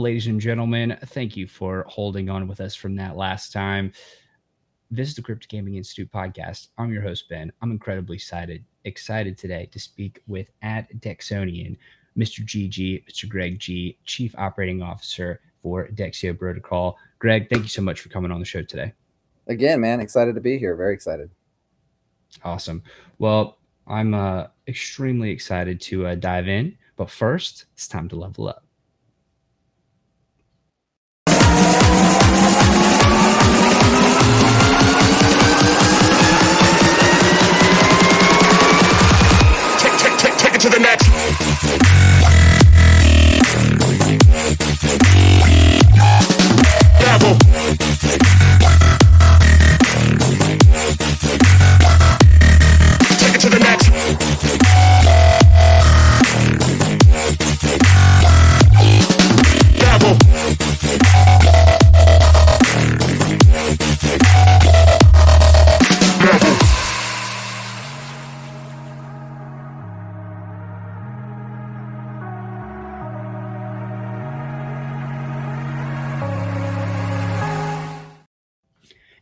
ladies and gentlemen, thank you for holding on with us from that last time. This is the Crypto Gaming Institute podcast. I'm your host, Ben. I'm incredibly excited, excited today to speak with at Dexonian, Mr. GG, Mr. Greg G, Chief Operating Officer for Dexio Protocol. Greg, thank you so much for coming on the show today. Again, man, excited to be here. Very excited. Awesome. Well, I'm uh, extremely excited to uh, dive in. But first, it's time to level up.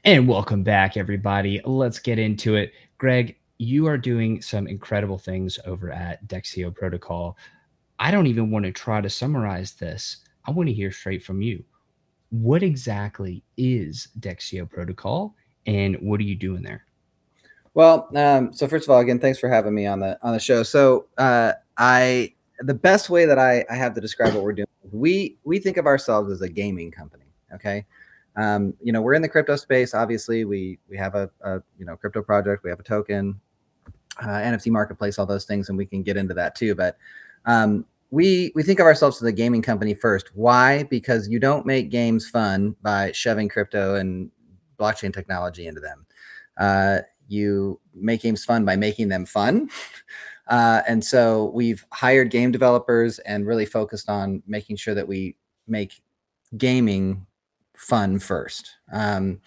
And welcome back, everybody. Let's get into it. Greg, you are doing some incredible things over at Dexio Protocol. I don't even want to try to summarize this. I want to hear straight from you. What exactly is Dexio Protocol and what are you doing there? Well, um, so first of all, again, thanks for having me on the on the show. So, uh, I the best way that I, I have to describe what we're doing, we we think of ourselves as a gaming company. Okay, um, you know, we're in the crypto space. Obviously, we we have a, a you know crypto project, we have a token, uh, NFT marketplace, all those things, and we can get into that too. But um, we we think of ourselves as a gaming company first. Why? Because you don't make games fun by shoving crypto and blockchain technology into them. Uh, you make games fun by making them fun. Uh, and so we've hired game developers and really focused on making sure that we make gaming fun first. Um,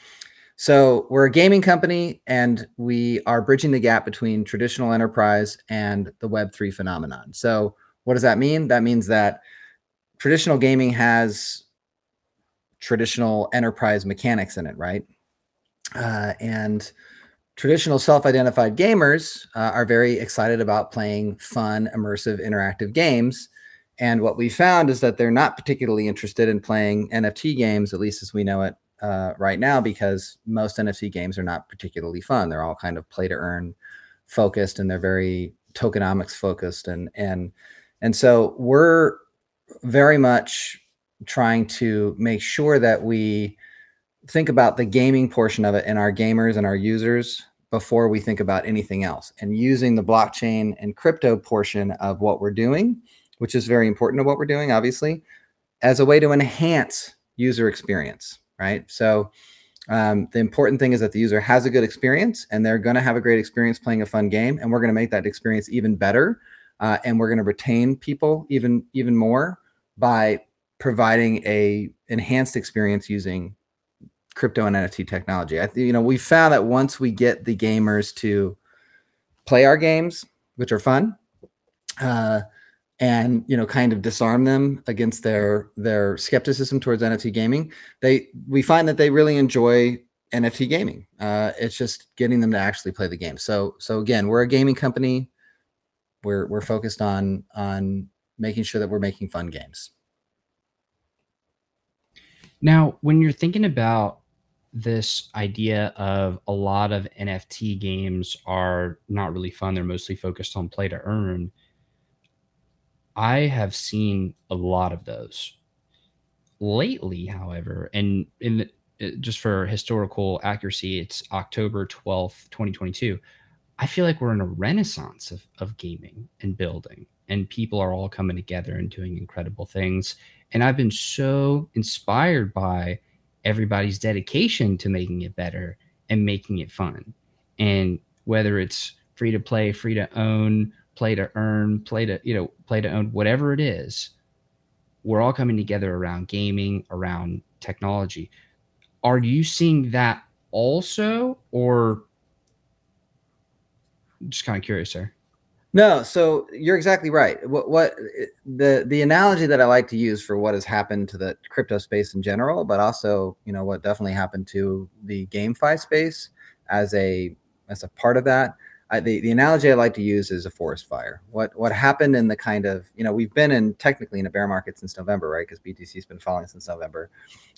so we're a gaming company and we are bridging the gap between traditional enterprise and the Web3 phenomenon. So what does that mean? That means that traditional gaming has traditional enterprise mechanics in it, right? Uh, and traditional self-identified gamers uh, are very excited about playing fun immersive interactive games and what we found is that they're not particularly interested in playing nft games at least as we know it uh, right now because most nft games are not particularly fun. They're all kind of play to earn focused and they're very tokenomics focused. And and and so we're very much trying to make sure that we think about the gaming portion of it and our gamers and our users before we think about anything else. And using the blockchain and crypto portion of what we're doing which is very important to what we're doing obviously as a way to enhance user experience right so um, the important thing is that the user has a good experience and they're going to have a great experience playing a fun game and we're going to make that experience even better uh, and we're going to retain people even even more by providing a enhanced experience using crypto and NFT technology. I you know, we found that once we get the gamers to play our games, which are fun, uh, and you know, kind of disarm them against their their skepticism towards NFT gaming, they we find that they really enjoy NFT gaming. Uh, it's just getting them to actually play the game. So so again, we're a gaming company. We're we're focused on on making sure that we're making fun games. Now, when you're thinking about this idea of a lot of NFT games are not really fun, they're mostly focused on play to earn. I have seen a lot of those lately, however, and in the, uh, just for historical accuracy, it's October 12th, 2022. I feel like we're in a renaissance of, of gaming and building, and people are all coming together and doing incredible things. And I've been so inspired by everybody's dedication to making it better and making it fun. And whether it's free to play, free to own, play to earn, play to, you know, play to own, whatever it is, we're all coming together around gaming, around technology. Are you seeing that also, or just kind of curious there? No, so you're exactly right. What what the the analogy that I like to use for what has happened to the crypto space in general, but also you know what definitely happened to the GameFi space as a as a part of that. I, the the analogy I like to use is a forest fire. What what happened in the kind of you know we've been in technically in a bear market since November, right? Because BTC's been falling since November.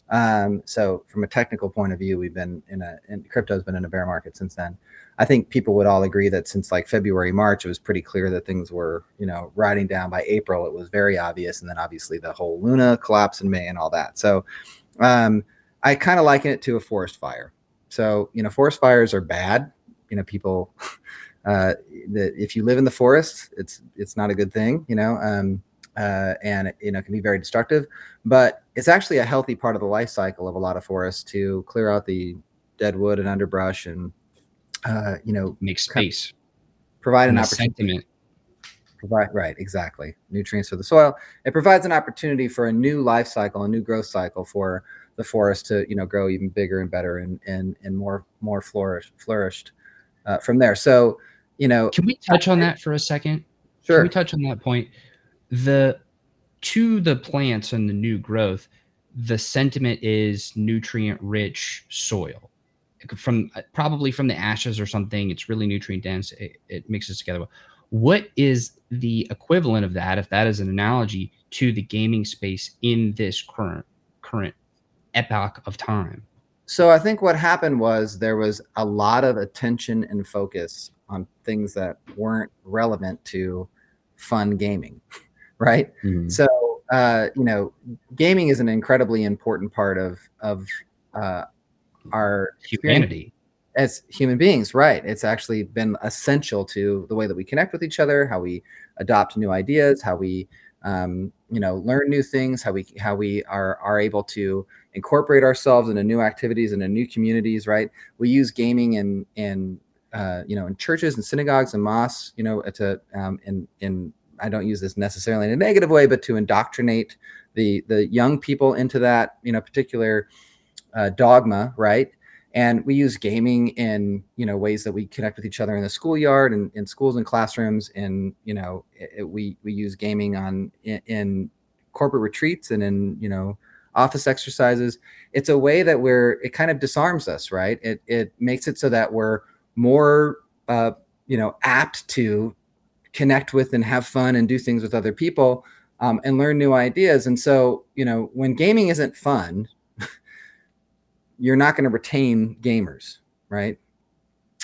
Um, so from a technical point of view, we've been in a in, crypto's been in a bear market since then. I think people would all agree that since like February, March, it was pretty clear that things were, you know, riding down by April. It was very obvious. And then obviously the whole Luna collapse in May and all that. So um, I kind of liken it to a forest fire. So, you know, forest fires are bad. You know, people, uh, that if you live in the forest, it's, it's not a good thing, you know, um, uh, and, you know, can be very destructive, but it's actually a healthy part of the life cycle of a lot of forests to clear out the dead wood and underbrush and uh, you know, make space, provide an opportunity. Sentiment. Provide right, exactly. Nutrients for the soil. It provides an opportunity for a new life cycle, a new growth cycle for the forest to you know grow even bigger and better and and and more more flourished flourished uh, from there. So you know, can we touch on that for a second? Sure. Can we touch on that point? The to the plants and the new growth, the sentiment is nutrient rich soil from probably from the ashes or something. It's really nutrient dense. It, it mixes together well. What is the equivalent of that, if that is an analogy, to the gaming space in this current current epoch of time? So I think what happened was there was a lot of attention and focus on things that weren't relevant to fun gaming, right? Mm-hmm. So uh, you know, gaming is an incredibly important part of of uh, our humanity as human beings right it's actually been essential to the way that we connect with each other how we adopt new ideas how we um, you know learn new things how we how we are are able to incorporate ourselves into new activities and new communities right we use gaming in in uh, you know in churches and synagogues and mosques you know to um, in in i don't use this necessarily in a negative way but to indoctrinate the the young people into that you know particular uh, dogma, right? And we use gaming in you know ways that we connect with each other in the schoolyard and in schools and classrooms. And you know it, we we use gaming on in, in corporate retreats and in you know office exercises. It's a way that we're it kind of disarms us, right? It it makes it so that we're more uh, you know apt to connect with and have fun and do things with other people um, and learn new ideas. And so you know when gaming isn't fun, you're not going to retain gamers, right?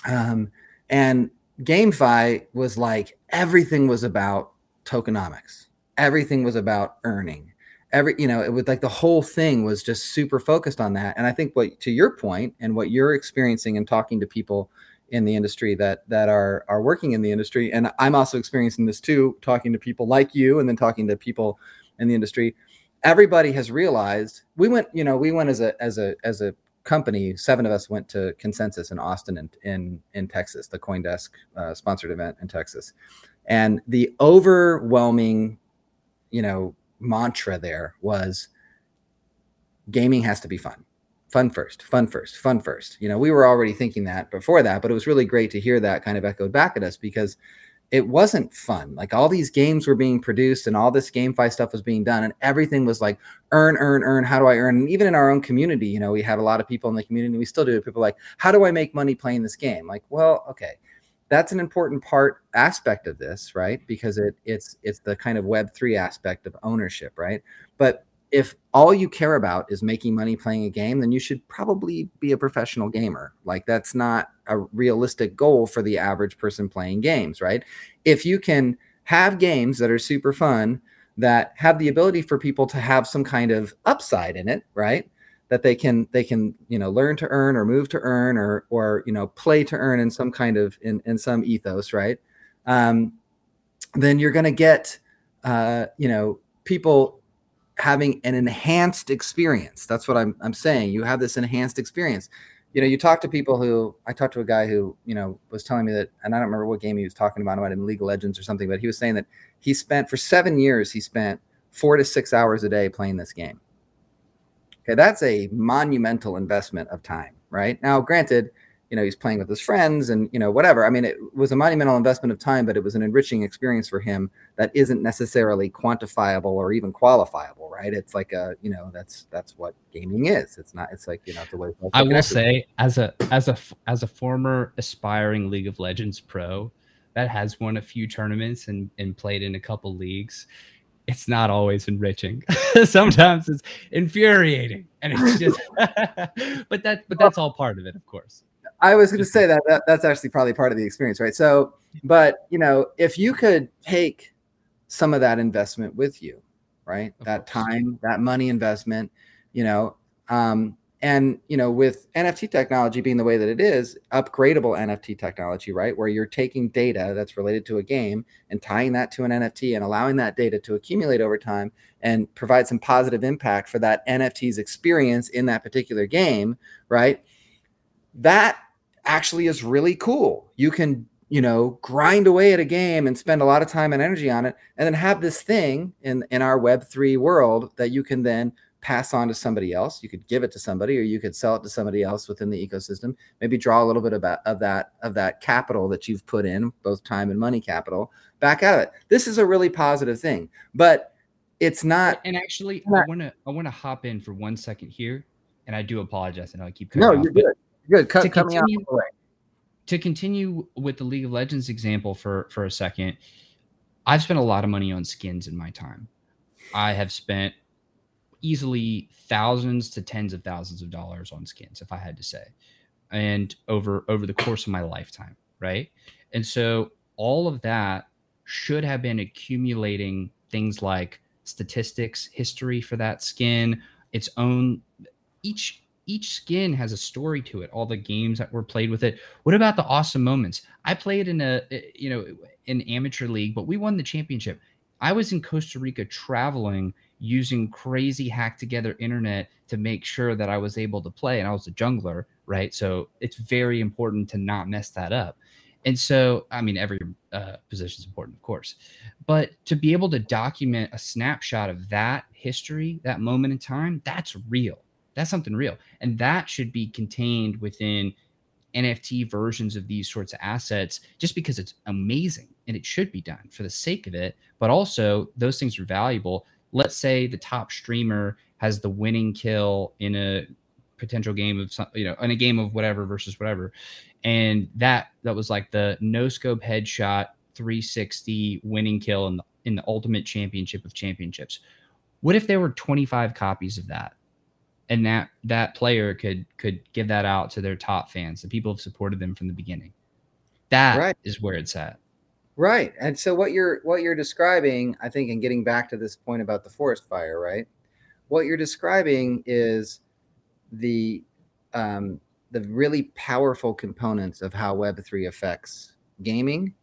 Um, and GameFi was like everything was about tokenomics. Everything was about earning. Every you know, it was like the whole thing was just super focused on that. And I think what to your point and what you're experiencing and talking to people in the industry that that are are working in the industry, and I'm also experiencing this too, talking to people like you, and then talking to people in the industry. Everybody has realized we went, you know, we went as a as a as a company, seven of us went to Consensus in Austin in in, in Texas, the CoinDesk uh, sponsored event in Texas, and the overwhelming, you know, mantra there was gaming has to be fun. Fun first, fun first, fun first. You know, we were already thinking that before that, but it was really great to hear that kind of echoed back at us because it wasn't fun. Like all these games were being produced and all this GameFi stuff was being done, and everything was like earn, earn, earn. How do I earn? And even in our own community, you know, we had a lot of people in the community. We still do. People like, how do I make money playing this game? Like, well, okay, that's an important part aspect of this, right? Because it it's it's the kind of Web three aspect of ownership, right? But if all you care about is making money playing a game, then you should probably be a professional gamer. Like that's not a realistic goal for the average person playing games, right? If you can have games that are super fun that have the ability for people to have some kind of upside in it, right? That they can they can you know learn to earn or move to earn or or you know play to earn in some kind of in in some ethos, right? Um, then you're going to get uh, you know people having an enhanced experience. That's what I'm I'm saying. You have this enhanced experience. You know, you talk to people who I talked to a guy who, you know, was telling me that, and I don't remember what game he was talking about, about in League of Legends or something, but he was saying that he spent for seven years, he spent four to six hours a day playing this game. Okay, that's a monumental investment of time, right? Now, granted, you know he's playing with his friends and you know whatever. I mean it was a monumental investment of time but it was an enriching experience for him that isn't necessarily quantifiable or even qualifiable right? It's like a you know that's that's what gaming is. It's not it's like you know the way i will say as a as a as a former aspiring league of legends pro that has won a few tournaments and and played in a couple leagues it's not always enriching. Sometimes it's infuriating, and it's just. but that, but that's all part of it, of course. I was going to say that, that that's actually probably part of the experience, right? So, but you know, if you could take some of that investment with you, right? Of that course. time, that money investment, you know, um, and you know, with NFT technology being the way that it is, upgradable NFT technology, right, where you're taking data that's related to a game and tying that to an NFT and allowing that data to accumulate over time and provide some positive impact for that NFT's experience in that particular game, right? That actually is really cool. You can, you know, grind away at a game and spend a lot of time and energy on it, and then have this thing in in our Web three world that you can then pass on to somebody else. You could give it to somebody, or you could sell it to somebody else within the ecosystem. Maybe draw a little bit about of that of that capital that you've put in, both time and money capital, back out of it. This is a really positive thing, but it's not. And actually, not, I want to I want to hop in for one second here, and I do apologize. And I know I keep cutting no, you're good. Good. Cut, to cut continue, me off To continue with the League of Legends example for for a second, I've spent a lot of money on skins in my time. I have spent easily thousands to tens of thousands of dollars on skins, if I had to say, and over over the course of my lifetime, right? And so all of that should have been accumulating things like statistics, history for that skin, its own each each skin has a story to it all the games that were played with it. What about the awesome moments? I played in a eh, you know an amateur league but we won the championship. I was in costa rica traveling using crazy hack together internet to make sure that i was able to play and i was a jungler right so it's very important to not mess that up and so i mean every uh, position is important of course but to be able to document a snapshot of that history that moment in time that's real that's something real. And that should be contained within NFT versions of these sorts of assets just because it's amazing and it should be done for the sake of it. But also, those things are valuable. Let's say the top streamer has the winning kill in a potential game of some, you know, in a game of whatever versus whatever. And that that was like the no scope headshot 360 winning kill in the in the ultimate championship of championships. What if there were 25 copies of that? and that that player could could give that out to their top fans the people have supported them from the beginning That right. is where it's at right and so what you're what you're describing i think and getting back to this point about the forest fire right? What you're describing is the um, the really powerful components of how web3 affects gaming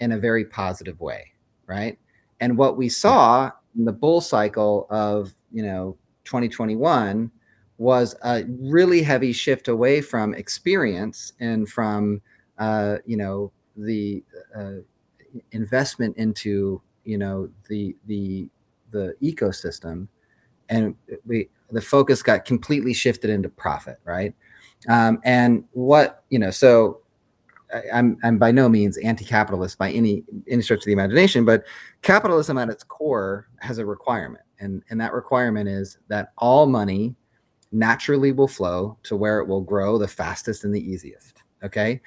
in a very positive way right? And what we saw in the bull cycle of you know 2021 was a really heavy shift away from experience and from uh, you know the uh, investment into you know the the the ecosystem and we the focus got completely shifted into profit right um, and what you know so I'm, I'm by no means anti-capitalist by any any stretch of the imagination but capitalism at its core has a requirement and and that requirement is that all money naturally will flow to where it will grow the fastest and the easiest. Okay.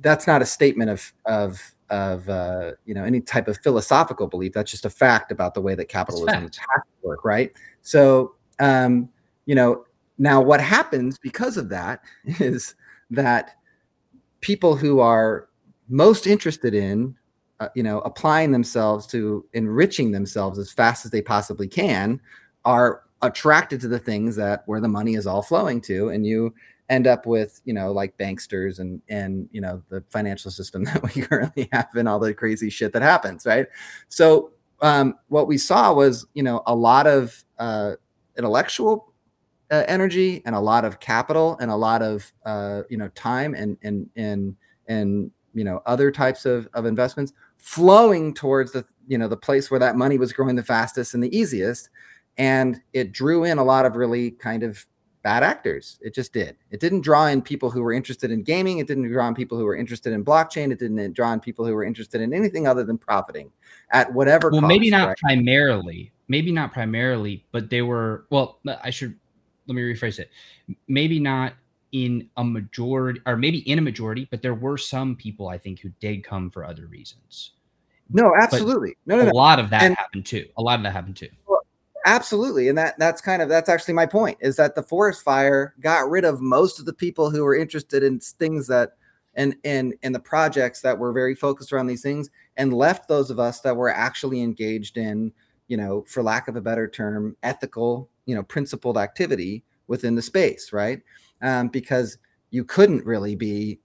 That's not a statement of, of, of uh, you know any type of philosophical belief. That's just a fact about the way that capitalism has to work, right? So, um, you know, now what happens because of that is that people who are most interested in, uh, you know, applying themselves to enriching themselves as fast as they possibly can are attracted to the things that where the money is all flowing to and you end up with you know like banksters and and you know the financial system that we currently have and all the crazy shit that happens right? So um, what we saw was you know a lot of uh, intellectual uh, energy and a lot of capital and a lot of uh, you know time and and and and you know other types of, of investments flowing towards the you know the place where that money was growing the fastest and the easiest. And it drew in a lot of really kind of bad actors. It just did. It didn't draw in people who were interested in gaming. It didn't draw in people who were interested in blockchain. It didn't draw in people who were interested in anything other than profiting at whatever. Well, cost, maybe not right? primarily. Maybe not primarily, but they were. Well, I should let me rephrase it. Maybe not in a majority, or maybe in a majority, but there were some people I think who did come for other reasons. No, absolutely. No, no, a lot of that And- happened too. A lot of that happened too. Absolutely. And that that's kind of that's actually my point is that the forest fire got rid of most of the people who were interested in things that and and and the projects that were very focused around these things and left those of us that were actually engaged in, you know, for lack of a better term, ethical, you know, principled activity within the space, right? Um, because you couldn't really be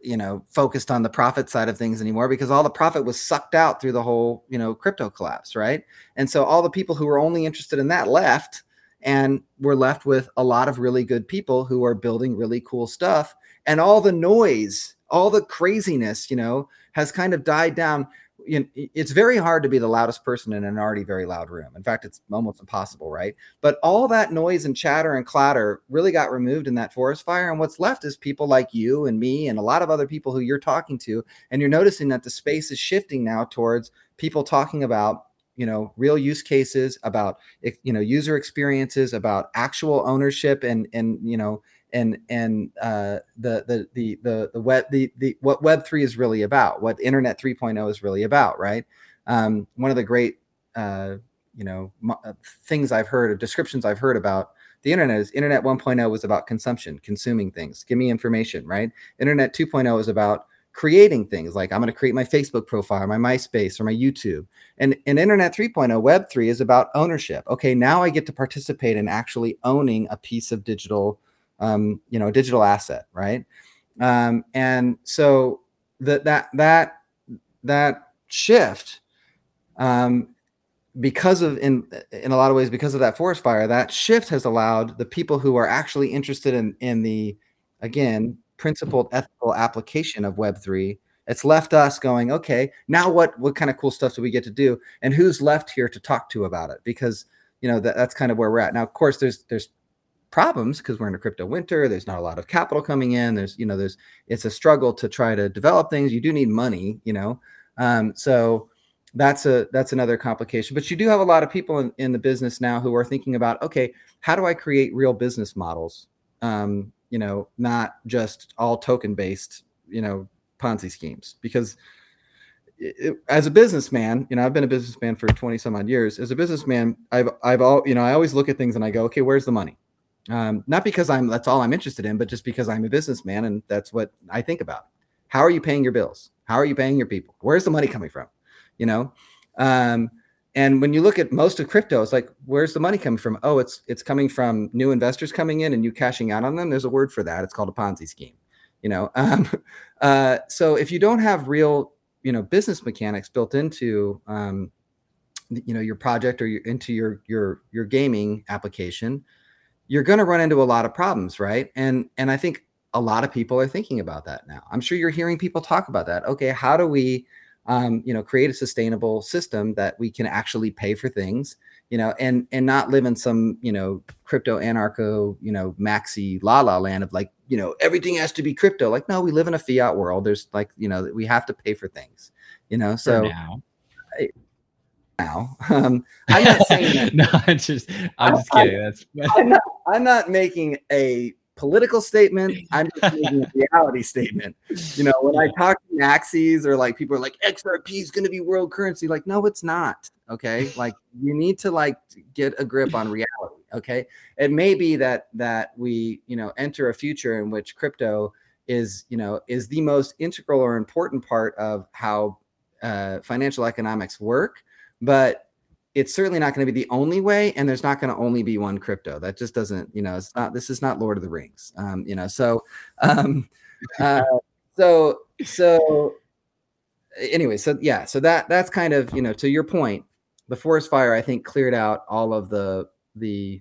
you know focused on the profit side of things anymore because all the profit was sucked out through the whole you know crypto collapse right? And so all the people who were only interested in that left and we're left with a lot of really good people who are building really cool stuff. And all the noise all the craziness you know has kind of died down you know, it's very hard to be the loudest person in an already very loud room. In fact it's almost impossible right? But all that noise and chatter and clatter really got removed in that forest fire and what's left is people like you and me and a lot of other people who you're talking to and you're noticing that the space is shifting now towards people talking about you know real use cases about you know user experiences about actual ownership and and you know and and uh, the, the the the the web the the what Web three is really about, what Internet 3.0 is really about, right? Um, one of the great uh, you know uh, things I've heard, or descriptions I've heard about the internet is Internet 1.0 was about consumption, consuming things, give me information, right? Internet 2.0 is about creating things like I'm going to create my Facebook profile, my MySpace, or my YouTube. And, and Internet 3.0, Web 3 is about ownership. Okay, now I get to participate in actually owning a piece of digital um, you know, digital asset, right? Um, and so that that that that shift, um, because of in in a lot of ways because of that forest fire, that shift has allowed the people who are actually interested in in the again principled ethical application of Web three. It's left us going, okay, now what what kind of cool stuff do we get to do, and who's left here to talk to about it? Because you know that, that's kind of where we're at now. Of course, there's there's problems because we're in a crypto winter there's not a lot of capital coming in there's you know there's it's a struggle to try to develop things you do need money you know um, so that's a that's another complication but you do have a lot of people in, in the business now who are thinking about okay how do i create real business models um, you know not just all token based you know ponzi schemes because as a businessman, you know, I've been a businessman for 20 some odd years. As a businessman, I've, I've all, you know, I always look at things and I go, okay, where's the money? Um, not because I'm that's all I'm interested in, but just because I'm a businessman and that's what I think about. How are you paying your bills? How are you paying your people? Where's the money coming from? You know, um, and when you look at most of crypto, it's like, where's the money coming from? Oh, it's it's coming from new investors coming in and you cashing out on them. There's a word for that. It's called a Ponzi scheme. You know, um, uh, so if you don't have real, you know, business mechanics built into, um, you know, your project or your, into your your your gaming application, you're going to run into a lot of problems right? And and i think a lot of people are thinking about that now. I'm sure you're hearing people talk about that. Okay how do we um, you know create a sustainable system that we can actually pay for things you know and and not live in some you know crypto anarcho you know maxi la la land of like you know everything has to be crypto. Like no we live in a fiat world. There's like you know we have to pay for things you know? So now. Now um, i'm not saying that no, I'm just I'm just I- kidding. That's I'm not, I'm not making a political statement. I'm just making a reality statement. You know, when I talk to maxis or like people are like XRP is going to be world currency, like no, it's not. Okay, like you need to like get a grip on reality. Okay, it may be that that we you know enter a future in which crypto is you know is the most integral or important part of how uh, financial economics work, but it's certainly not going to be the only way and there's not going to only be one crypto. That just doesn't you know it's not this is not lord of the rings um you know so um uh so so anyway so yeah so that that's kind of you know to your point the forest fire i think cleared out all of the the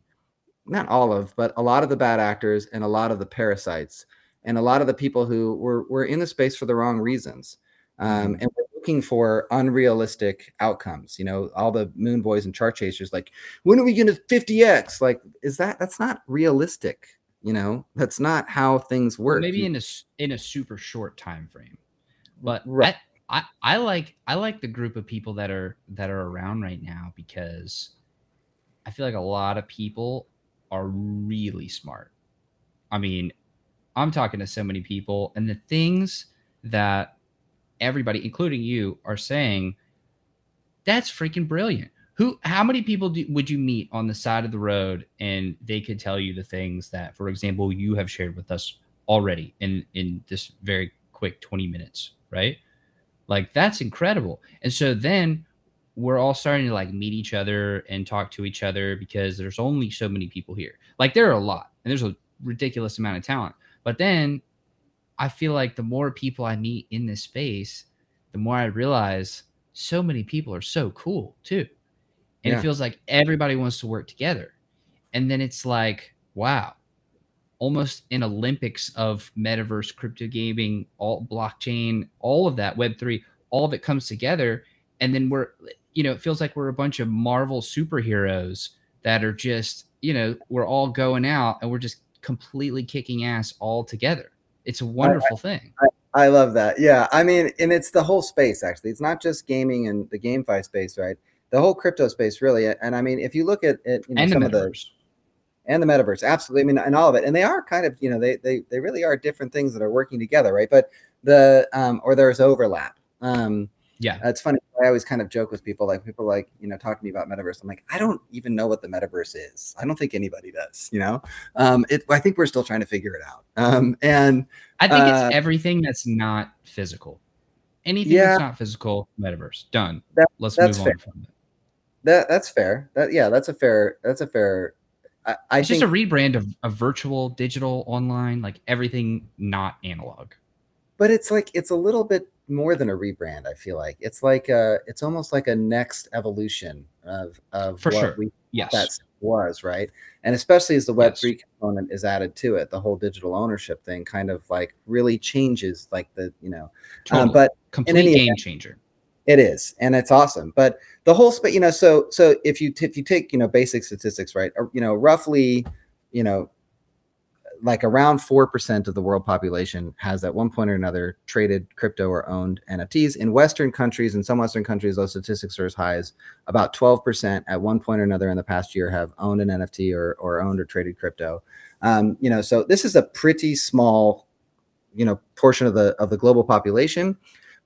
not all of but a lot of the bad actors and a lot of the parasites and a lot of the people who were were in the space for the wrong reasons um, and we're looking for unrealistic outcomes. You know, all the moon boys and chart chasers, like, when are we going to 50x? Like, is that that's not realistic? You know, that's not how things work. Maybe in a in a super short time frame. But Right. I, I I like I like the group of people that are that are around right now because I feel like a lot of people are really smart. I mean, I'm talking to so many people and the things that everybody including you are saying that's freaking brilliant. Who how many people do, would you meet on the side of the road and they could tell you the things that for example you have shared with us already in in this very quick 20 minutes, right? Like that's incredible. And so then we're all starting to like meet each other and talk to each other because there's only so many people here. Like there are a lot and there's a ridiculous amount of talent. But then I feel like the more people I meet in this space, the more I realize so many people are so cool too. And Yeah. it feels like everybody wants to work together. And then it's like, wow, almost an Olympics of metaverse, crypto gaming, all blockchain, all of that, Web3, all of it comes together. And then we're, you know, it feels like we're a bunch of Marvel superheroes that are just, you know, we're all going out and we're just completely kicking ass all together. It's a wonderful thing. I love that. Yeah. I mean, and it's the whole space actually. It's not just gaming and the GameFi space, right? The whole crypto space, really. And I mean, if you look at, at you know, and the some of the metaverse. and the metaverse, absolutely. I mean, and all of it, and they are kind of, you know, they they they really are different things that are working together, right? But the um, or there's overlap. Um, Yeah. it's funny. I always kind of joke with people, like people like you know talk to me about metaverse. I'm like, I don't even know what the metaverse is. I don't think anybody does. You know, um, it. I think we're still trying to figure it out. Um, and I think Uh, it's everything that's not physical. Anything Yeah. that's not physical, metaverse. Done. That- Let's move fair. on from it. that that's fair. That yeah, that's a fair. That's a fair. I, I It's think just a rebrand of, of virtual, digital, online, like everything not analog. but it's like it's a little bit more than a rebrand i feel like it's like a it's almost like a next evolution of of For what sure. we Yes. that was right and especially as the web3 component is added to it the whole digital ownership thing kind of like really changes like the you know totally. um, but complete any game event- changer. it is and it's awesome but the whole space you know so so if you t- if you take you know basic statistics right or, you know roughly you know like around 4% of the world population has at one point or another traded crypto or owned nfts in western countries in some western countries those statistics are as high as about 12% at one point or another in the past year have owned an nft or, or owned or traded crypto. Um, you know so this is a pretty small you know portion of the of the global population.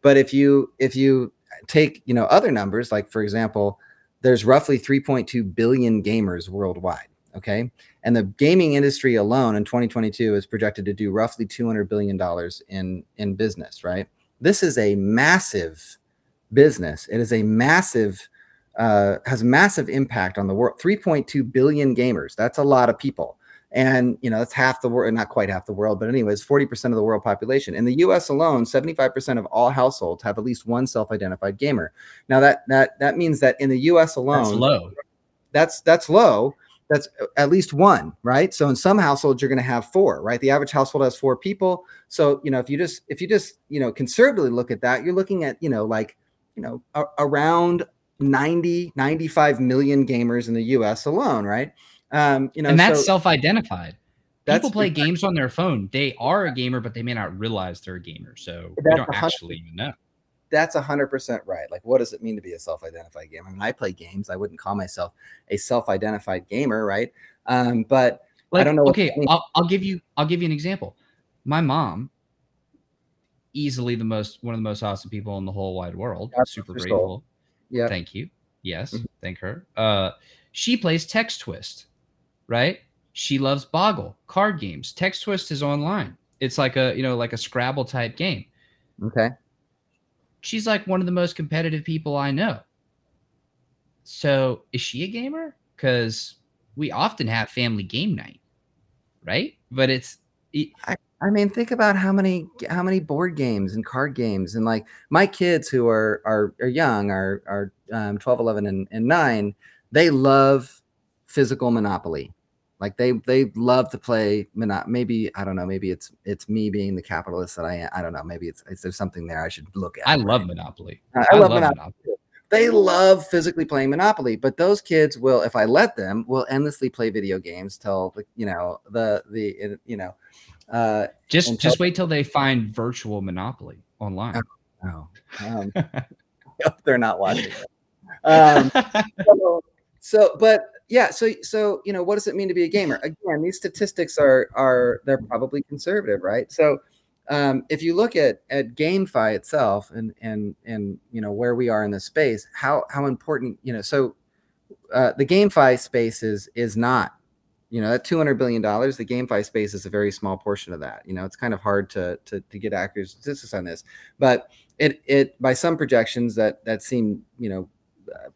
But if you if you take you know other numbers like for example there's roughly 3.2 billion gamers worldwide okay? And the gaming industry alone in 2022 is projected to do roughly 200 billion dollars in in business right? This is a massive business. It is a massive uh, has massive impact on the world. 3.2 billion gamers that's a lot of people. And you know that's half the world not quite half the world but anyways 40% of the world population. In the us alone 75% of all households have at least one self-identified gamer. Now that that that means that in the us alone That's low. that's that's low that's at least one right so in some households you're going to have four right the average household has four people so you know if you just if you just you know conservatively look at that you're looking at you know like you know a- around 90 95 million gamers in the us alone right um you know and that's so self-identified. that's People play games on their phone. They are a gamer, but they may not realize they're a gamer. So we don't actually even know. That's 100% right like what does it mean to be a self-identified gamer i mean i play games i wouldn't call myself a self-identified gamer right um but Like, don't know Okay. I'll, I'll give you. I'll give you an example. My mom, easily the most one of the most awesome people in the whole wide world. God Super bless her soul. grateful. yeah Thank you. Yes, Mhm. thank her. Uh, she plays Text Twist, right? She loves Boggle card games. Text Twist is online. It's like a you know like a Scrabble type game. okay She's like one of the most competitive people I know. So is she a gamer? Because we often have family game night, right? But it's it, I mean, think about how many how many board games and card games and like my kids who are are, are young are are um, 12, 11, and, and 9, they love physical monopoly. Like they they love to play Monopoly. Maybe I don't know. Maybe it's it's me being the capitalist that I am. I don't know. Maybe it's, it's there's something there I should look at. I love Monopoly. I, I love, Monopoly. They love physically playing Monopoly, but those kids will, if I let them, will endlessly play video games till you know the the you know. Uh, just until- just wait till they find virtual Monopoly online. Oh, um, they're not watching. It. Um, so, so, but yeah, so so you know, what does it mean to be a gamer? Again, these statistics are are they're probably conservative, right? So um, if you look at at GameFi itself and and and you know where we are in this space, how how important you know, so uh, the GameFi space is is not you know that 200 billion dollars the gamefi space is a very small portion of that you know it's kind of hard to to, to get accurate statistics on this but it it by some projections that that seem you know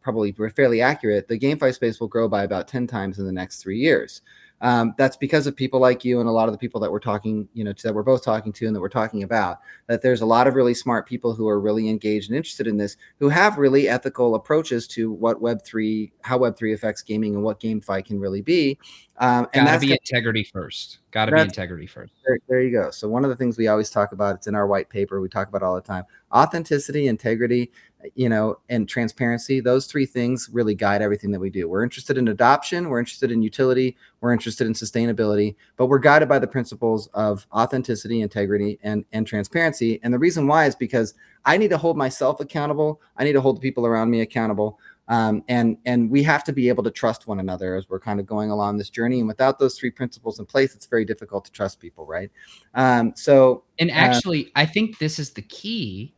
probably we're fairly accurate the gamefi space will grow by about 10 times in the next three years um, that's because of people like you and a lot of the people that we're talking, you know, to, that we're both talking to and that we're talking about. That there's a lot of really smart people who are really engaged and interested in this, who have really ethical approaches to what Web three, how Web three affects gaming, and what GameFi can really be. Um, and Gotta that's be integrity first. Gotta be integrity first. there, there you go. So one of the things we always talk about, it's in our white paper, we talk about all the time. Authenticity, integrity, you know, and transparency. Those three things really guide everything that we do. We're interested in adoption, we're interested in utility, we're interested in sustainability, but we're guided by the principles of authenticity, integrity, and and transparency. And the reason why is because I need to hold myself accountable. I need to hold the people around me accountable. Um, and and we have to be able to trust one another as we're kind of going along this journey. And without those three principles in place, it's very difficult to trust people, right? Um, so And Uh, actually, I think this is the key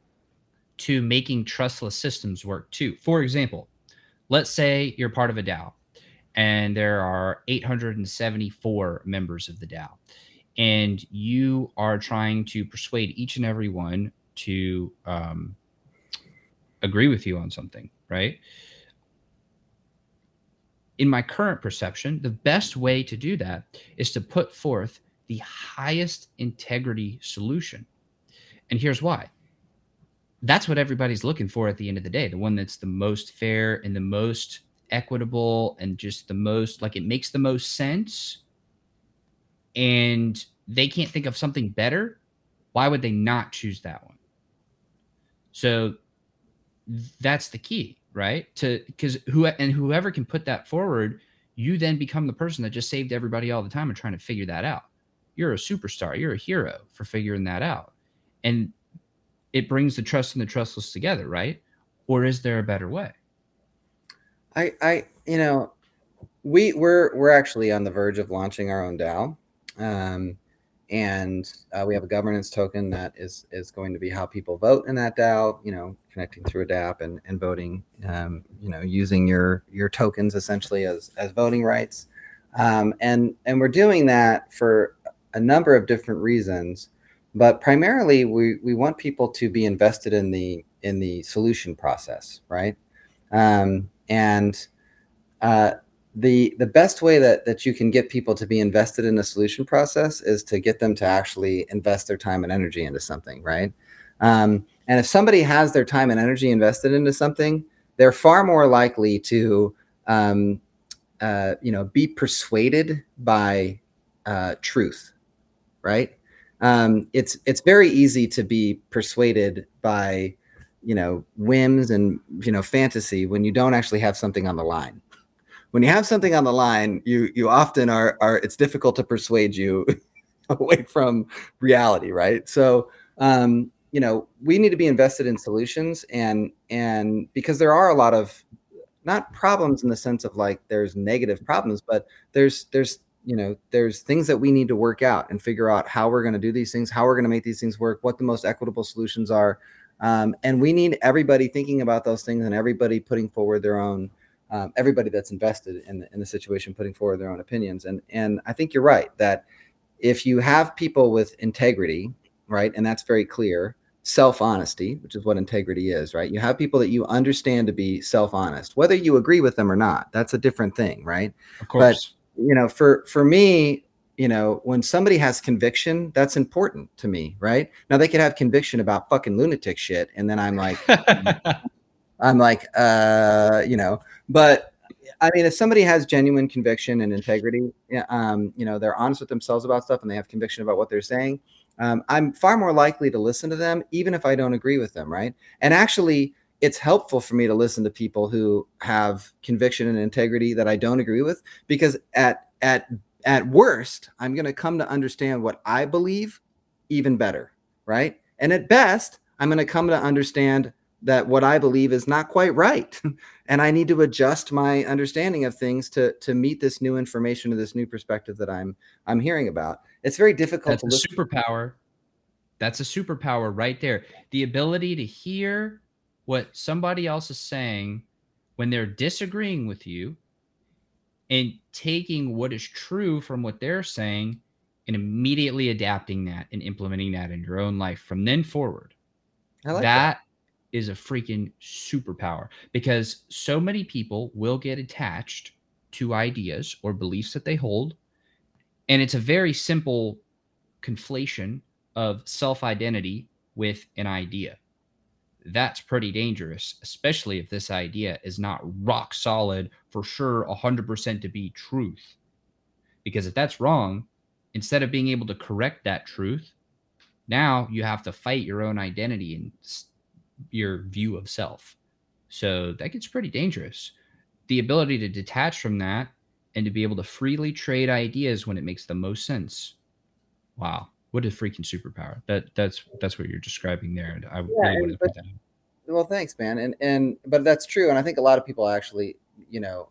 to making trustless systems work too. For example, let's say you're part of a DAO and there are 874 members of the DAO, and you are trying to persuade each and every one to um, agree with you on something, right? In my current perception, the best way to do that is to put forth the highest integrity solution. And here's why. That's what everybody's looking for at the end of the day, the one that's the most fair and the most equitable and just the most like it makes the most sense. And they can't think of something better. Why would they not choose that one? So that's the key, right? To because who and whoever can put that forward, you then become the person that just saved everybody all the time and trying to figure that out you're a superstar you're a hero for figuring that out and it brings the trust and the trustless together right or is there a better way I, I, you know, we we're we're actually on the verge of launching our own DAO, um, and uh, we have a governance token that is is going to be how people vote in that DAO. You know, connecting through a DApp and and voting. Um, you know, using your your tokens essentially as as voting rights, um, and and we're doing that for a number of different reasons, but primarily we we want people to be invested in the in the solution process, right? Um, and uh, the the best way that that you can get people to be invested in the solution process is to get them to actually invest their time and energy into something, right? Um, and if somebody has their time and energy invested into something, they're far more likely to, um, uh, you know, be persuaded by uh, truth, right? Um, it's it's very easy to be persuaded by you know whims and you know fantasy when you don't actually have something on the line. When you have something on the line you you often are are it's difficult to persuade you away from reality right? So um you know we need to be invested in solutions and and because there are a lot of not problems in the sense of like there's negative problems but there's there's you know there's things that we need to work out and figure out how we're going to do these things how we're going to make these things work what the most equitable solutions are um, and we need everybody thinking about those things and everybody putting forward their own, um, everybody that's invested in the, in the situation putting forward their own opinions. And and I think you're right that if you have people with integrity, right, and that's very clear, self honesty, which is what integrity is, right? You have people that you understand to be self honest, whether you agree with them or not. That's a different thing, right? of course you know for for me you know when somebody has conviction that's important to me right now they could have conviction about fucking lunatic shit and then i'm like i'm like uh you know but I mean, if somebody has genuine conviction and integrity, um, you know, they're honest with themselves about stuff and they have conviction about what they're saying. Um, I'm far more likely to listen to them, even if I don't agree with them, right? And actually, it's helpful for me to listen to people who have conviction and integrity that I don't agree with, because at at at worst, I'm going to come to understand what I believe even better, right? And at best, I'm going to come to understand that what I believe is not quite right, and I need to adjust my understanding of things to to meet this new information or this new perspective that I'm I'm hearing about. It's very difficult. That's a superpower. That's a superpower right there. The ability to hear what somebody else is saying when they're disagreeing with you and taking what is true from what they're saying and immediately adapting that and implementing that in your own life from then forward. Like that, that is a freaking superpower because so many people will get attached to ideas or beliefs that they hold. And it's a very simple conflation of self identity with an idea. That's pretty dangerous, especially if this idea is not rock solid for sure, 100% to be truth. Because if that's wrong, instead of being able to correct that truth, now you have to fight your own identity and your view of self. So that gets pretty dangerous. The ability to detach from that and to be able to freely trade ideas when it makes the most sense. Wow, what a freaking superpower! That that's that's what you're describing there. I yeah, really wanted to put that. Well, thanks, man. And and but that's true, and I think a lot of people actually, you know,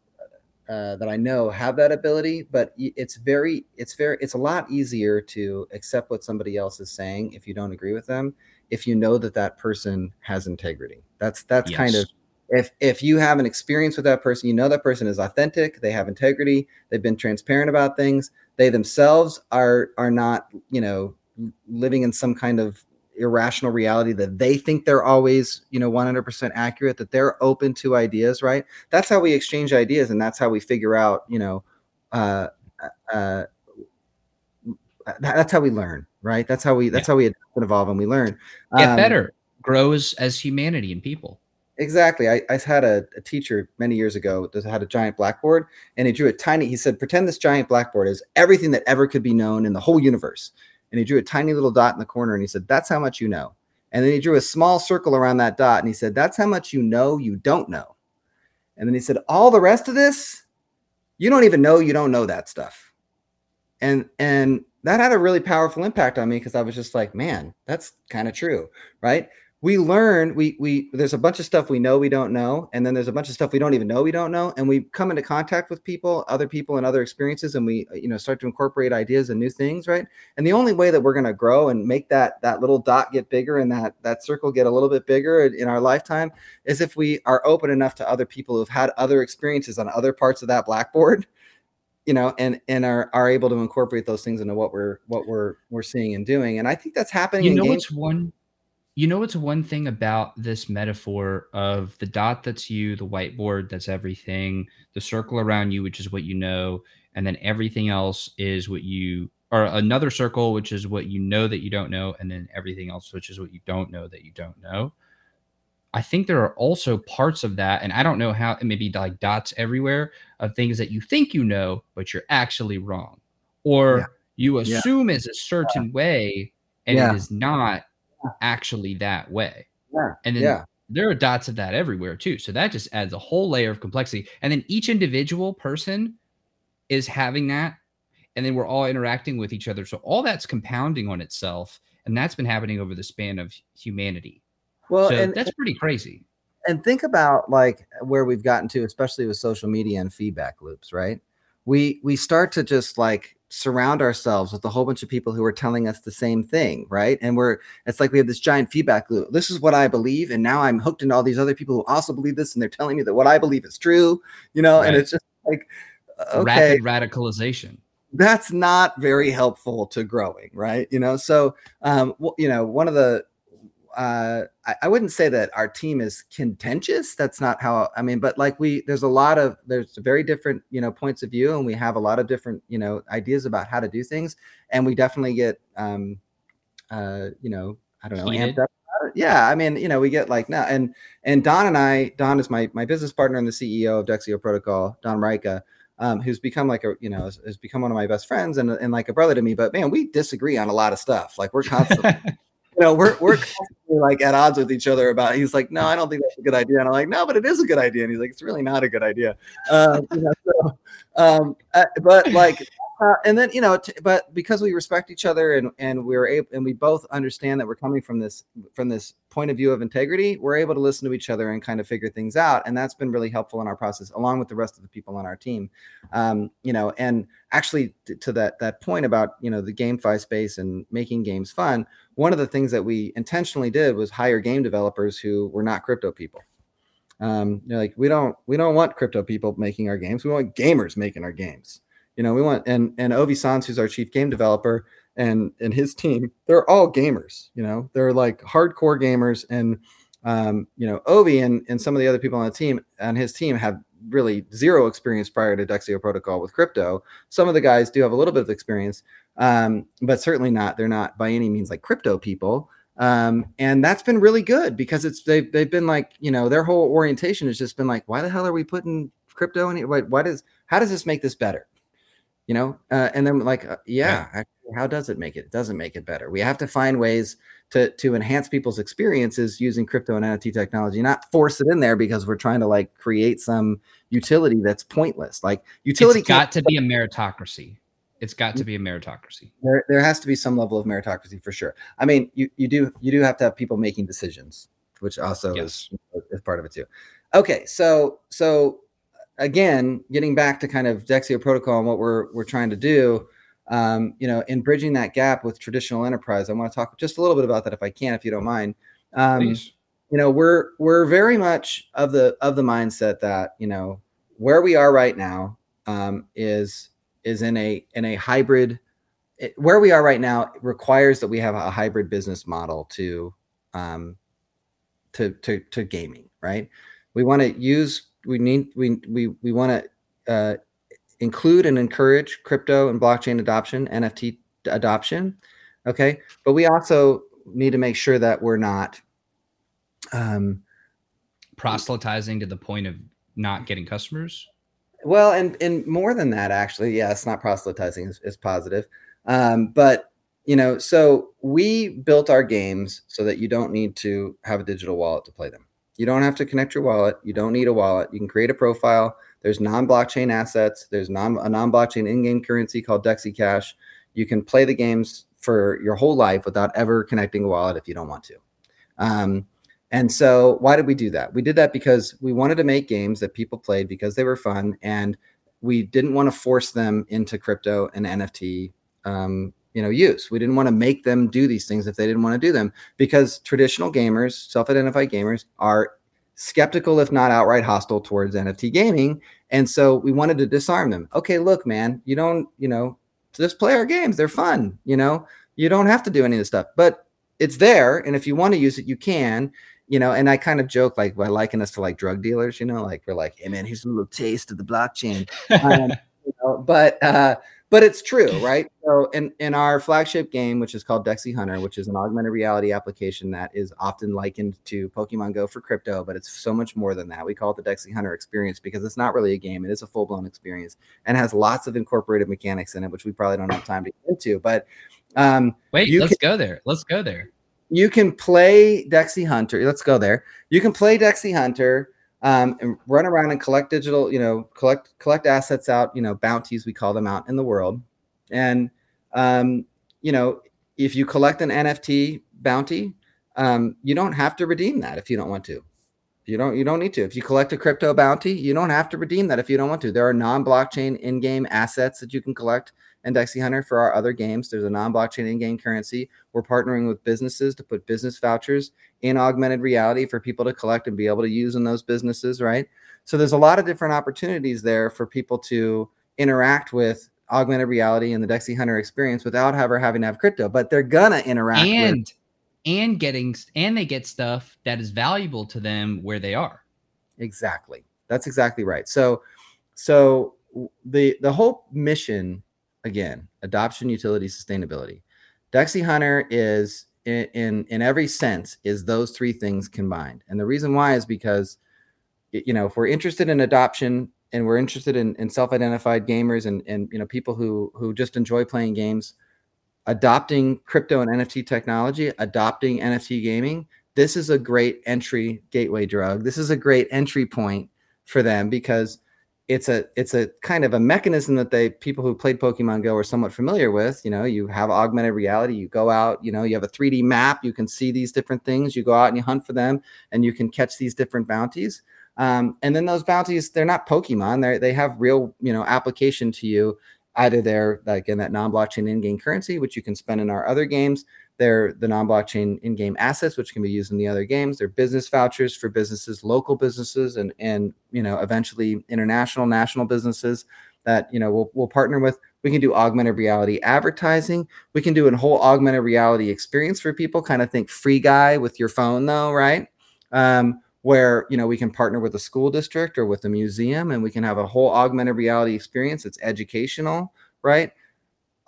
uh, that I know have that ability, but it's very, it's very, it's a lot easier to accept what somebody else is saying if you don't agree with them if you know that that person has integrity. That's that's yes. kind of if if you have an experience with that person, you know that person is authentic, they have integrity, they've been transparent about things, they themselves are are not, you know, living in some kind of irrational reality that they think they're always, you know, 100% accurate, that they're open to ideas, right? That's how we exchange ideas and that's how we figure out, you know, uh, uh, that's how we learn right? That's how we that's yeah. how we adapt and evolve and we learn. Get um, better, grow as, as humanity and people. Exactly. I, I had a, a, teacher many years ago that had a giant blackboard and he drew a tiny, he said, pretend this giant blackboard is everything that ever could be known in the whole universe. And he drew a tiny little dot in the corner and he said, That's how much you know. And then he drew a small circle around that dot and he said, That's how much you know you don't know. And then he said, All the rest of this, you don't even know you don't know that stuff. And and that had a really powerful impact on me because I was just like, man, that's kind of true, right? We learn, we we there's a bunch of stuff we know we don't know, and then there's a bunch of stuff we don't even know we don't know, and we come into contact with people, other people, and other experiences, and we uh, you know start to incorporate ideas and new things, right? And the only way that we're going to grow and make that that little dot get bigger and that that circle get a little bit bigger in our lifetime is if we are open enough to other people who've had other experiences on other parts of that blackboard you know and and are are able to incorporate those things into what we're what we're we're seeing and doing and i think that's happening you know what's one you know what's one thing about this metaphor of the dot that's you the whiteboard that's everything the circle around you which is what you know and then everything else is what you or another circle which is what you know that you don't know and then everything else which is what you don't know that you don't know I think there are also parts of that, and I don't know how, maybe like dots everywhere of things that you think you know, but you're actually wrong, or yeah. you assume yeah. is a certain yeah. way, and it is not actually that way. Yeah. And then there are dots of that everywhere too. So that just adds a whole layer of complexity. And then each individual person is having that, and then we're all interacting with each other. So all that's compounding on itself, and that's been happening over the span of humanity well, so and, that's pretty crazy. And think about like where we've gotten to, especially with social media and feedback loops, right? We we start to just like surround ourselves with a whole bunch of people who are telling us the same thing, right? And we're it's like we have this giant feedback loop. This is what I believe, and now I'm hooked into all these other people who also believe this, and they're telling me that what I believe is true, you know. Right. And it's just like okay, rapid radicalization. That's not very helpful to growing, right? You know, so um, you know, one of the uh, I, I, wouldn't say that our team is contentious. That's not how I mean, but like we, there's a lot of there's very different you know points of view, and we have a lot of different you know ideas about how to do things, and we definitely get um, uh, you know, I don't know, amped up yeah, I mean, you know, we get like now, and and Don and I, Don is my my business partner and the CEO of Dexio Protocol, Don Reika, um, who's become like a you know has, has, become one of my best friends and and like a brother to me. But man, we disagree on a lot of stuff. Like we're constantly. you know, we're we're constantly like at odds with each other about. He's like, no, I don't think that's a good idea, and I'm like, no, but it is a good idea, and he's like, it's really not a good idea. Uh, you know, so, um, uh, but like uh, and then you know, t- but because we respect each other and and we're able and we both understand that we're coming from this from this point of view of integrity, we're able to listen to each other and kind of figure things out, and that's been really helpful in our process, along with the rest of the people on our team. Um, you know, and actually t- to that that point about you know the GameFi space and making games fun, one of the things that we intentionally did was hire game developers who were not crypto people. Um, you know, like we don't we don't want crypto people making our games. We want gamers making our games you know, we want and and Ovi Sans, who's our chief game developer, and and his team, they're all gamers. You know, they're like hardcore gamers, and um, you know, Ovi and and some of the other people on the team and his team have really zero experience prior to Dexio Protocol with crypto. Some of the guys do have a little bit of experience, um, but certainly not. They're not by any means like crypto people. Um, and that's been really good because it's they've they've been like you know their whole orientation has just been like why the hell are we putting crypto in? What, what is how does this make this better? You know uh, and then like uh, yeah, yeah. Actually, how does it make it? It doesn't make it better? We have to find ways to to enhance people's experiences using crypto and nft technology not force it in there because we're trying to like create some utility that's pointless. Like utility it's got to be a meritocracy. It's got to be a meritocracy. There, there has to be some level of meritocracy for sure. I mean you, you do you do have to have people making decisions which also yes. is, is part of it too. Okay so so again, getting back to kind of Dexio protocol and what we're we're trying to do, um, you know, in bridging that gap with traditional enterprise, I want to talk just a little bit about that if I can, if you don't mind. Um, you know, we're we're very much of the of the mindset that you know where we are right now um, is is in a in a hybrid. It, where we are right now requires that we have a hybrid business model to um, to to to gaming, right? We want to use we need we we we want to uh, include and encourage crypto and blockchain adoption, NFT adoption. Okay, but we also need to make sure that we're not um, proselytizing to the point of not getting customers. Well, and and more than that, actually, yes, not proselytizing is, is positive, um, but you know, so we built our games so that you don't need to have a digital wallet to play them. You don't have to connect your wallet. You don't need a wallet. You can create a profile. There's non-blockchain assets. There's non a non-blockchain in-game currency called Dexy Cash. You can play the games for your whole life without ever connecting a wallet if you don't want to. Um, and so, why did we do that? We did that because we wanted to make games that people played because they were fun, and we didn't want to force them into crypto and NFT um, you know use. We didn't want to make them do these things if they didn't want to do them because traditional gamers self-identified gamers are skeptical if not outright hostile towards nft gaming and so we wanted to disarm them. Okay look man you don't you know just play our games they're fun you know? You don't have to do any of this stuff but it's there and if you want to use it you can you know? And i kind of joke like by liking us to like drug dealers you know? Like we're like hey man here's a little taste of the blockchain. Um, you know, but uh but it's true, right? So in, in our flagship game, which is called Dexy Hunter, which is an augmented reality application that is often likened to Pokemon Go for crypto, but it's so much more than that. We call it the Dexy Hunter experience because it's not really a game; it is a full blown experience and has lots of incorporated mechanics in it, which we probably don't have time to get into. But um, wait, let's can, go there. Let's go there. You can play Dexy Hunter. Let's go there. You can play Dexy Hunter um, and run around and collect digital, you know, collect collect assets out, you know, bounties we call them out in the world, and um, you know, if you collect an NFT bounty, um, you don't have to redeem that if you don't want to. You don't you don't need to. If you collect a crypto bounty, you don't have to redeem that if you don't want to. There are non-blockchain in-game assets that you can collect and Dexy Hunter for our other games. There's a non-blockchain in-game currency. We're partnering with businesses to put business vouchers in augmented reality for people to collect and be able to use in those businesses, right? So there's a lot of different opportunities there for people to interact with augmented reality and the Dexy Hunter experience without ever having to have crypto, but they're gonna interact and with- and getting and they get stuff that is valuable to them where they are. Exactly. That's exactly right. So so the the whole mission again, adoption, utility, sustainability. Dexy Hunter is in, in in every sense is those three things combined. And the reason why is because you know if we're interested in adoption and we're interested in, in self-identified gamers and and you know people who who just enjoy playing games adopting crypto and nft technology adopting nft gaming this is a great entry gateway drug this is a great entry point for them because it's a it's a kind of a mechanism that they people who played pokemon go are somewhat familiar with you know you have augmented reality you go out you know you have a 3d map you can see these different things you go out and you hunt for them and you can catch these different bounties um, and then those bounties, they're not Pokemon. They they have real, you know, application to you. Either they're like in that non-blockchain in-game currency, which you can spend in our other games. They're the non-blockchain in-game assets, which can be used in the other games. They're business vouchers for businesses, local businesses, and and you know eventually international, national businesses that you know we'll we'll partner with. We can do augmented reality advertising. We can do a whole augmented reality experience for people. Kind of think free guy with your phone, though, right? Um, where you know we can partner with a school district or with a museum and we can have a whole augmented reality experience it's educational right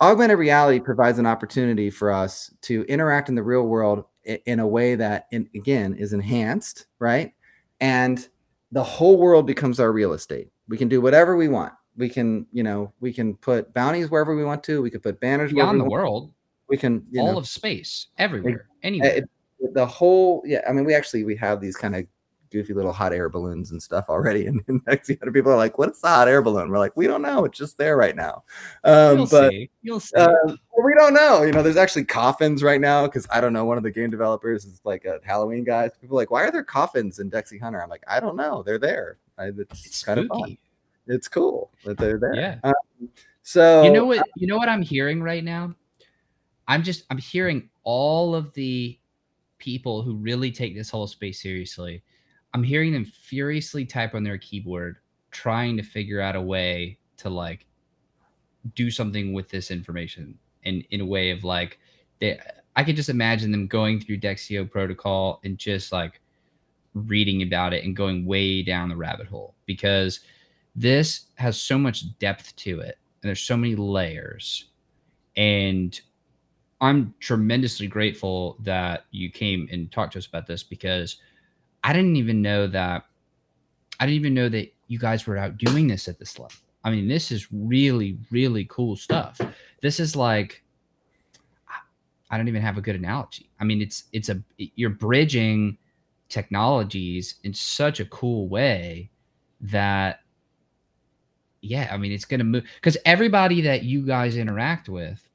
augmented reality provides an opportunity for us to interact in the real world in a way that in, again is enhanced right? And the whole world becomes our real estate. We can do whatever we want. We can you know we can put bounties wherever we want to. We could put banners beyond the world we can all know, of space everywhere anywhere. it, the whole yeah i mean we actually we have these kind of goofy little hot air balloons and stuff already. And, and next thing people are like, "What's the hot air balloon?" We're like, "We don't know. It's just there right now." Um, You'll but see. You'll see. uh, we don't know. You know, there's actually coffins right now because I don't know. One of the game developers is like a Halloween guy. People are like, "Why are there coffins in Dexy Hunter?" I'm like, "I don't know. They're there. I, it's, it's kind of fun. It's cool that they're there." Yeah. Um, so you know what? You know what I'm hearing right now? I'm just I'm hearing all of the people who really take this whole space seriously. I'm hearing them furiously type on their keyboard, trying to figure out a way to like do something with this information in in a way of like they I could just imagine them going through Dexio protocol and just like reading about it and going way down the rabbit hole because this has so much depth to it and there's so many layers. And I'm tremendously grateful that you came and talked to us about this because I didn't even know that I didn't even know that you guys were out doing this at this level. I mean, this is really, really cool stuff. This is like I don't even have a good analogy. I mean, it's it's a you're bridging technologies in such a cool way that yeah, I mean, it's going to move because everybody that you guys interact with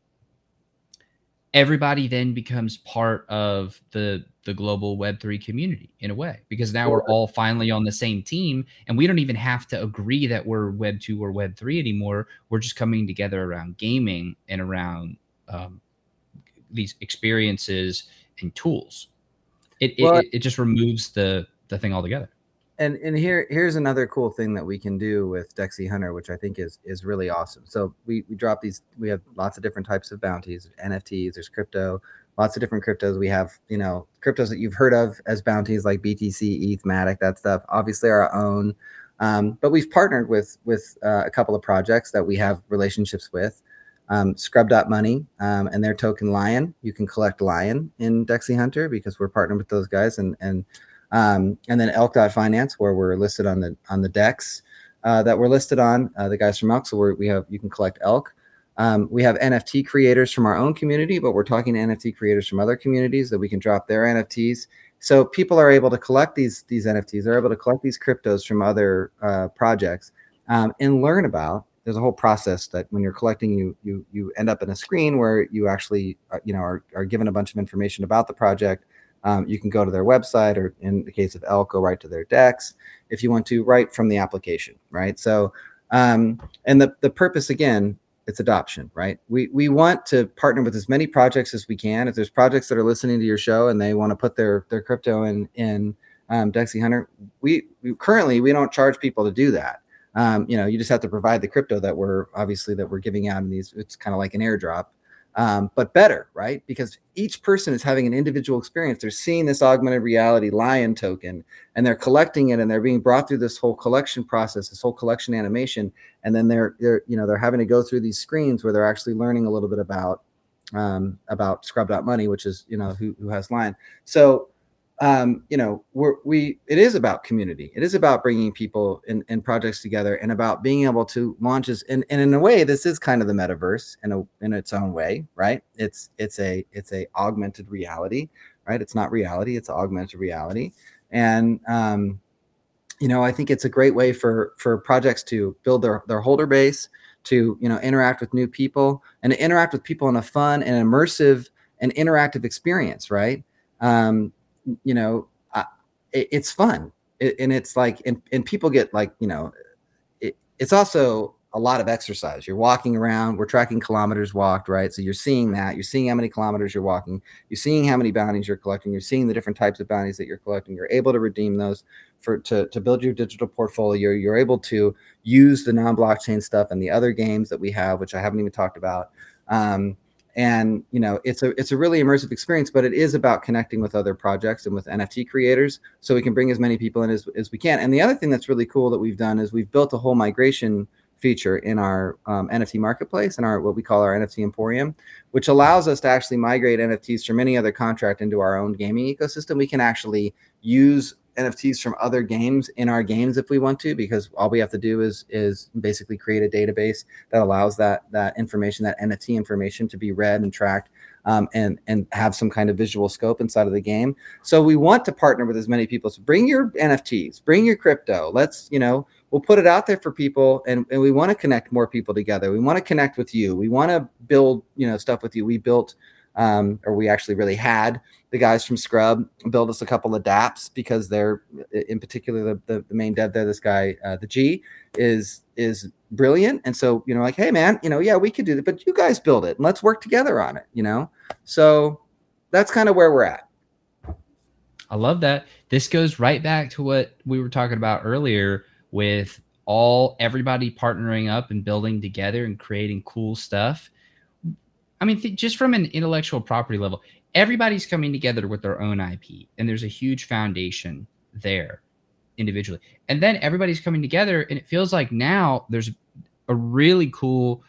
everybody then becomes part of the the global web3 community in a way because now we're all finally on the same team and we don't even have to agree that we're web 2 or web 3 anymore we're just coming together around gaming and around um, these experiences and tools it, Well, it, it just removes the the thing altogether and and here here's another cool thing that we can do with Dexy Hunter, which I think is is really awesome. So we we drop these. We have lots of different types of bounties, NFTs. There's crypto, lots of different cryptos. We have you know cryptos that you've heard of as bounties like BTC, ETH, Matic, that stuff. Obviously our own, um, but we've partnered with with uh, a couple of projects that we have relationships with. Um, Scrub.money um, and their token Lion. You can collect Lion in Dexy Hunter because we're partnered with those guys and and um, and then elk.finance where we're listed on the on the DEX uh, that we're listed on uh, the guys from elk so we have you can collect elk um, we have nft creators from our own community but we're talking to nft creators from other communities that we can drop their nfts so people are able to collect these these nfts they're able to collect these cryptos from other uh, projects um, and learn about there's a whole process that when you're collecting you you you end up in a screen where you actually uh, you know are, are given a bunch of information about the project. Um, you can go to their website, or in the case of Elk, go right to their DEX if you want to, right from the application, right? So, um, and the the purpose again, it's adoption, right? We we want to partner with as many projects as we can. If there's projects that are listening to your show and they want to put their their crypto in in um, Dexy Hunter, we, we currently we don't charge people to do that. Um, you know, you just have to provide the crypto that we're obviously that we're giving out in these. It's kind of like an airdrop um, but better, right? Because each person is having an individual experience. They're seeing this augmented reality lion token and they're collecting it and they're being brought through this whole collection process, this whole collection animation. And then they're, they're, you know, they're having to go through these screens where they're actually learning a little bit about um, about Scrub.money, which is you know who who has Lion. So um, you know, we're, we it is about community. It is about bringing people and, and projects together, and about being able to launch as and, and in a way, this is kind of the metaverse in a in its own way, right? It's it's a it's a augmented reality, right? It's not reality; it's augmented reality, and um, you know, I think it's a great way for for projects to build their their holder base, to you know interact with new people, and to interact with people in a fun and immersive and interactive experience, right? Um, you know, uh, it, it's fun, it, and it's like, and, and people get like, you know, it, it's also a lot of exercise. You're walking around, we're tracking kilometers walked, right? So you're seeing that, you're seeing how many kilometers you're walking, you're seeing how many bounties you're collecting, you're seeing the different types of bounties that you're collecting. You're able to redeem those for to, to build your digital portfolio. You're able to use the non-blockchain stuff and the other games that we have, which I haven't even talked about. Um, and you know it's a it's a really immersive experience but it is about connecting with other projects and with nft creators so we can bring as many people in as, as we can. And the other thing that's really cool that we've done is we've built a whole migration feature in our um, nft marketplace and our what we call our nft emporium which allows us to actually migrate nfts from any other contract into our own gaming ecosystem. We can actually use NFTs from other games in our games if we want to, because all we have to do is is basically create a database that allows that that information, that NFT information, to be read and tracked, um, and and have some kind of visual scope inside of the game. So we want to partner with as many people. So bring your NFTs, bring your crypto. Let's you know we'll put it out there for people, and and we want to connect more people together. We want to connect with you. We want to build you know stuff with you. We built um, or we actually really had the guys from Scrub build us a couple of DApps because they're, in particular, the, the, the main dev there, this guy, uh, the G, is is brilliant. And so, you know, like, hey, man, you know, yeah, we could do that, but you guys build it and let's work together on it, you know? So that's kind of where we're at. I love that. This goes right back to what we were talking about earlier with all everybody partnering up and building together and creating cool stuff I mean, th- just from an intellectual property level, everybody's coming together with their own IP, and there's a huge foundation there individually. And then everybody's coming together, and it feels like now there's a really cool,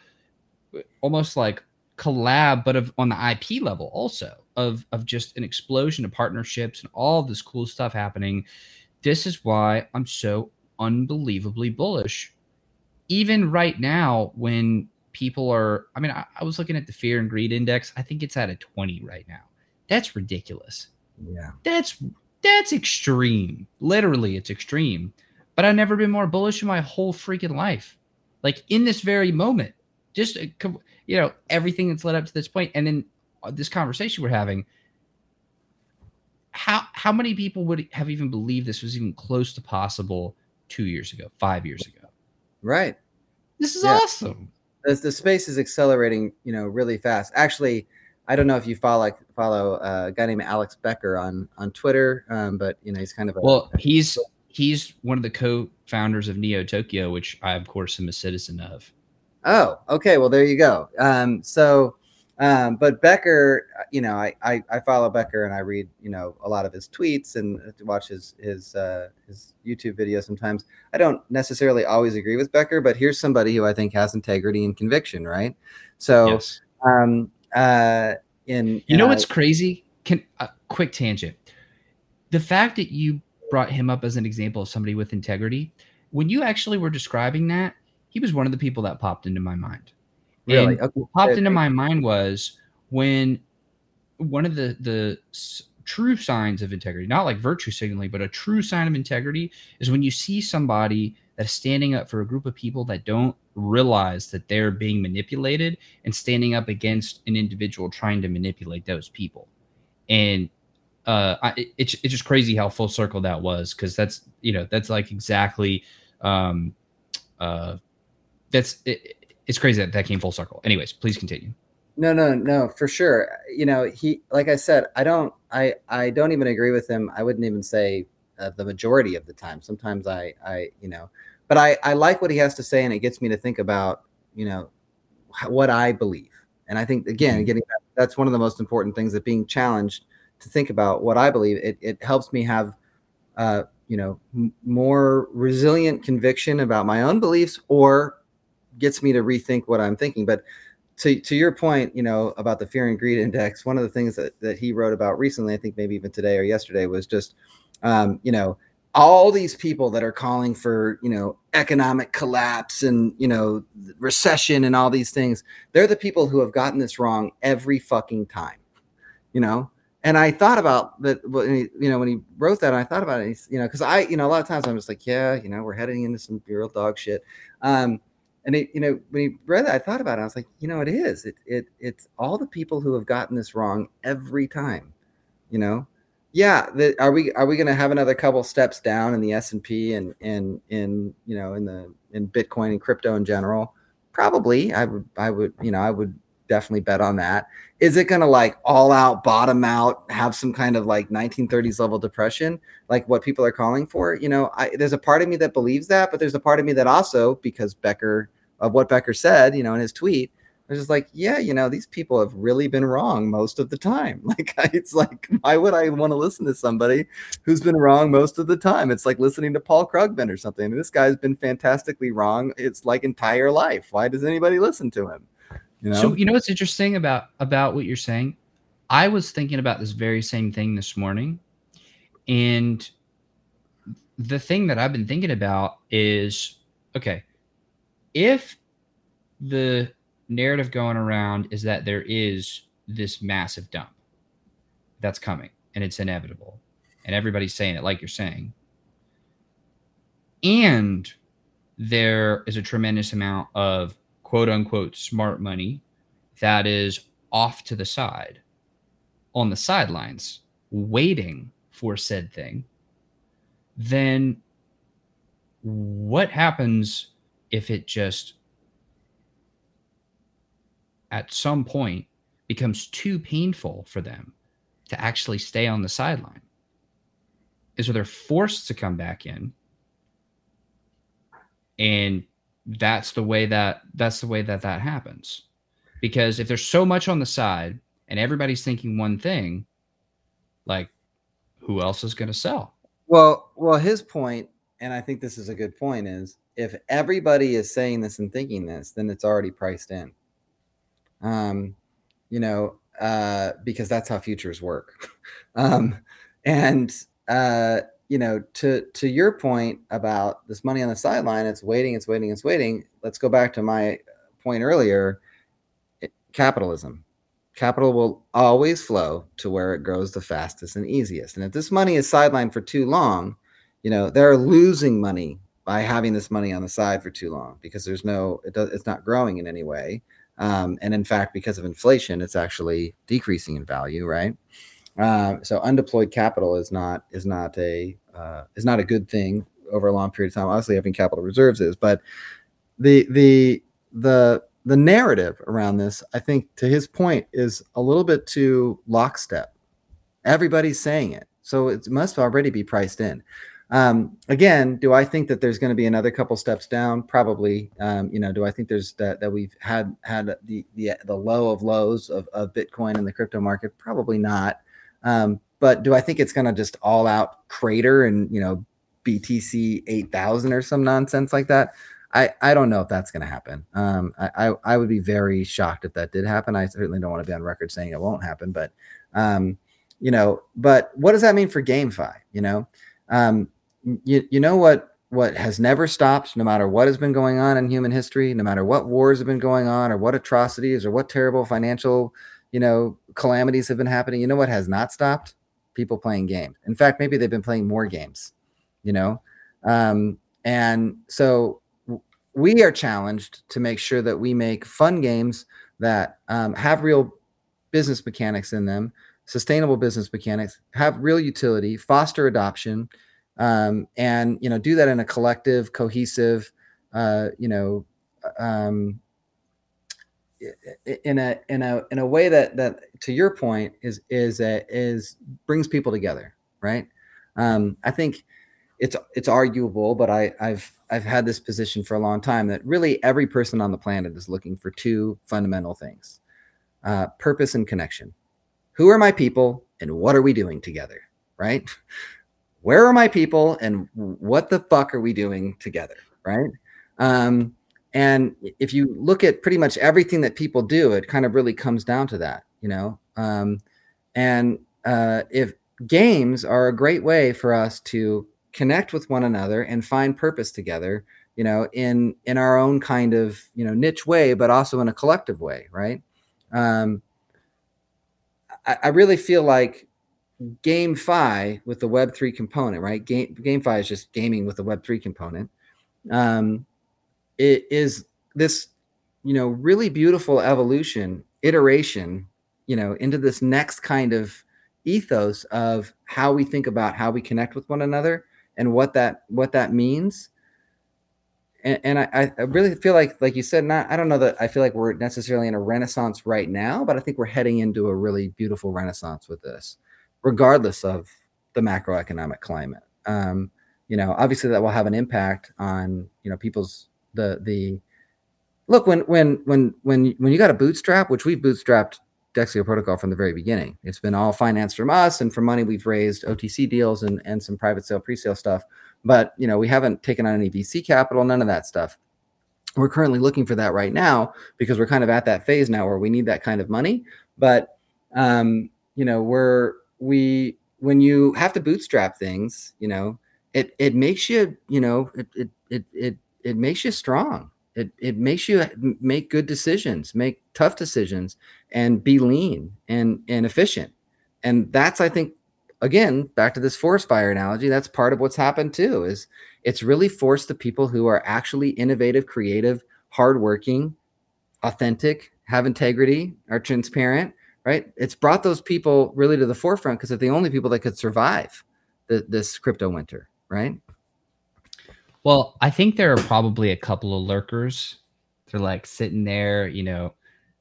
almost like collab, but of on the IP level also of of just an explosion of partnerships and all this cool stuff happening. This is why I'm so unbelievably bullish. Even right now, when people are i mean I, I, was looking at the fear and greed index i think it's at a 20 right now that's ridiculous. Yeah. That's that's extreme. Literally it's extreme. But i've never been more bullish in my whole freaking life. Like in this very moment. Just uh, you know everything that's led up to this point and then uh, this conversation we're having. How how many people would have even believed this was even close to possible two years ago five years ago? Right. This is yeah. awesome. The, the space is accelerating, you know, really fast. Actually, I don't know if you follow follow uh, a guy named Alex Becker on on Twitter, um, but you know he's kind of a, well. He's he's one of the co-founders of Neo Tokyo, which I of course am a citizen of. Oh, okay. Well, there you go. Um, so um, but Becker, you know, I, I, I follow Becker and I read you know a lot of his tweets and watch his his uh, his YouTube videos. Sometimes I don't necessarily always agree with Becker, but here's somebody who I think has integrity and conviction, right? So, yes. um, uh, in you know what's crazy? Can a uh, quick tangent? The fact that you brought him up as an example of somebody with integrity, when you actually were describing that, he was one of the people that popped into my mind Really? Okay. what popped into my mind was when one of the the true signs of integrity, not like virtue signaling, but a true sign of integrity is when you see somebody that's standing up for a group of people that don't realize that they're being manipulated and standing up against an individual trying to manipulate those people. And uh, it's it's just crazy how full circle that was because that's you know that's like exactly um, uh, that's it, it's crazy that that came full circle. Anyways, please continue. No, no, no, for sure. You know, he, like I said, I don't, I, I don't even agree with him. I wouldn't even say uh, the majority of the time. Sometimes I, I, you know, but I, I like what he has to say, and it gets me to think about, you know, what I believe. And I think again, mm-hmm. getting that, that's one of the most important things that being challenged to think about what I believe. It, it helps me have, uh, you know, m- more resilient conviction about my own beliefs or gets me to rethink what I'm thinking. But to to your point, you know, about the fear and greed index, one of the things that that he wrote about recently, I think maybe even today or yesterday, was just, um, you know, all these people that are calling for you know economic collapse and you know recession and all these things they're the people who have gotten this wrong every fucking time you know? And i thought about that you know when he wrote that i thought about it you know because i you know a lot of times i'm just like yeah you know we're heading into some real dog shit. Um and it, you know when he read that i thought about it i was like you know it is. It, it it's all the people who have gotten this wrong every time you know yeah the, are we are we going to have another couple steps down in the s&p and in in you know in the in bitcoin and crypto in general? Probably. I would i would you know i would definitely bet on that. Is it going to like all out bottom out have some kind of like 1930s level depression like what people are calling for? You know I, there's a part of me that believes that but there's a part of me that also because becker of what becker said you know in his tweet was just like, yeah, you know, these people have really been wrong most of the time. Like, it's like, why would I want to listen to somebody who's been wrong most of the time? It's like listening to Paul Krugman or something. This guy's been fantastically wrong. It's like entire life. Why does anybody listen to him? You know? So you know what's interesting about about what you're saying? I was thinking about this very same thing this morning, and the thing that I've been thinking about is okay, if the narrative going around is that there is this massive dump that's coming and it's inevitable. And everybody's saying it like you're saying. And there is a tremendous amount of quote unquote smart money that is off to the side on the sidelines waiting for said thing. Then what happens if it just at some point becomes too painful for them to actually stay on the sideline. Is where they're forced to come back in. And that's the way that that's the way that that happens. Because if there's so much on the side and everybody's thinking one thing like who else is going to sell? Well well his point and i think this is a good point is if everybody is saying this and thinking this then it's already priced in um, you know, uh, because that's how futures work. um, and uh, you know, to to your point about this money on the sideline, it's waiting, it's waiting, it's waiting. Let's go back to my point earlier. It, capitalism. Capital will always flow to where it grows the fastest and easiest. And if this money is sidelined for too long, you know, they're losing money by having this money on the side for too long because there's no it does it's not growing in any way um, and in fact, because of inflation, it's actually decreasing in value, right? Uh, so undeployed capital is not is not a uh, is not a good thing over a long period of time. Obviously, having capital reserves is, but the the the the narrative around this, I think, to his point, is a little bit too lockstep. Everybody's saying it, so it must already be priced in. Um, again, do I think that there's going to be another couple steps down? Probably. Um, you know, do I think there's that that we've had had the the the low of lows of, of Bitcoin in the crypto market? Probably not. Um, but do I think it's going to just all out crater and you know BTC eight thousand or some nonsense like that? I, I don't know if that's going to happen. Um, I, I, I would be very shocked if that did happen. I certainly don't want to be on record saying it won't happen, but um, you know, but what does that mean for GameFi? You know, um, you, you know what what has never stopped no matter what has been going on in human history no matter what wars have been going on or what atrocities or what terrible financial you know calamities have been happening you know what has not stopped? People playing games. In fact maybe they've been playing more games you know? Um, and so we are challenged to make sure that we make fun games that um, have real business mechanics in them sustainable business mechanics have real utility foster adoption um, and you know do that in a collective, cohesive, uh, you know, um, in a in a in a way that that to your point is is a, is brings people together, right? Um, I think it's it's arguable, but I I've I've had this position for a long time that really every person on the planet is looking for two fundamental things: uh, purpose and connection. Who are my people, and what are we doing together? Right? Where are my people and what the fuck are we doing together right um and if you look at pretty much everything that people do, it kind of really comes down to that, you know. Um, and uh, if games are a great way for us to connect with one another and find purpose together, you know, in in our own kind of you know niche way, but also in a collective way, right? Um, I, I really feel like GameFi with the Web three component, right? Game GameFi is just gaming with the Web three component. Um, it is this, you know, really beautiful evolution, iteration, you know, into this next kind of ethos of how we think about how we connect with one another and what that what that means. And, and I, I really feel like, like you said, not I don't know that I feel like we're necessarily in a renaissance right now, but I think we're heading into a really beautiful renaissance with this regardless of the macroeconomic climate. Um, you know, obviously that will have an impact on you know people's the the look when when when when when you got a bootstrap, which we've bootstrapped Dexio Protocol from the very beginning. It's been all financed from us and from money we've raised, OTC deals and and some private sale pre-sale stuff. But you know, we haven't taken on any VC capital, none of that stuff. We're currently looking for that right now because we're kind of at that phase now where we need that kind of money. But um, you know, we're we when you have to bootstrap things, you know, it it makes you, you know, it it it it, it makes you strong. It it makes you make good decisions, make tough decisions, and be lean and and efficient. And that's I think again back to this forest fire analogy. That's part of what's happened too. Is it's really forced the people who are actually innovative, creative, hardworking, authentic, have integrity, are transparent, right? It's brought those people really to the forefront because they're the only people that could survive the, this crypto winter, right? Well, I think there are probably a couple of lurkers. They're like sitting there, you know.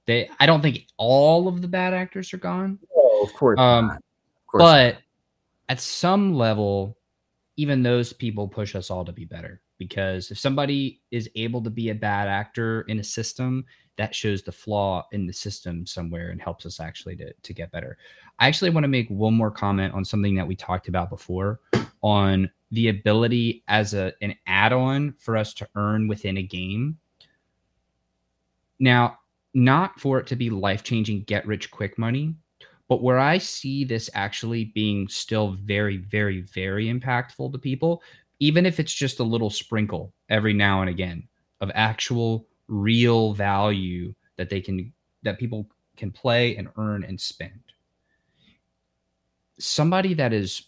They, I don't think all of the bad actors are gone. Oh, of course, um, of course but not. at some level, even those people push us all to be better. Because if somebody is able to be a bad actor in a system, that shows the flaw in the system somewhere and helps us actually to, to get better. I actually want to make one more comment on something that we talked about before on the ability as a an add-on for us to earn within a game. Now, not for it to be life-changing get rich quick money, but where I see this actually being still very very very impactful to people, even if it's just a little sprinkle every now and again of actual real value that they can that people can play and earn and spend. Somebody that is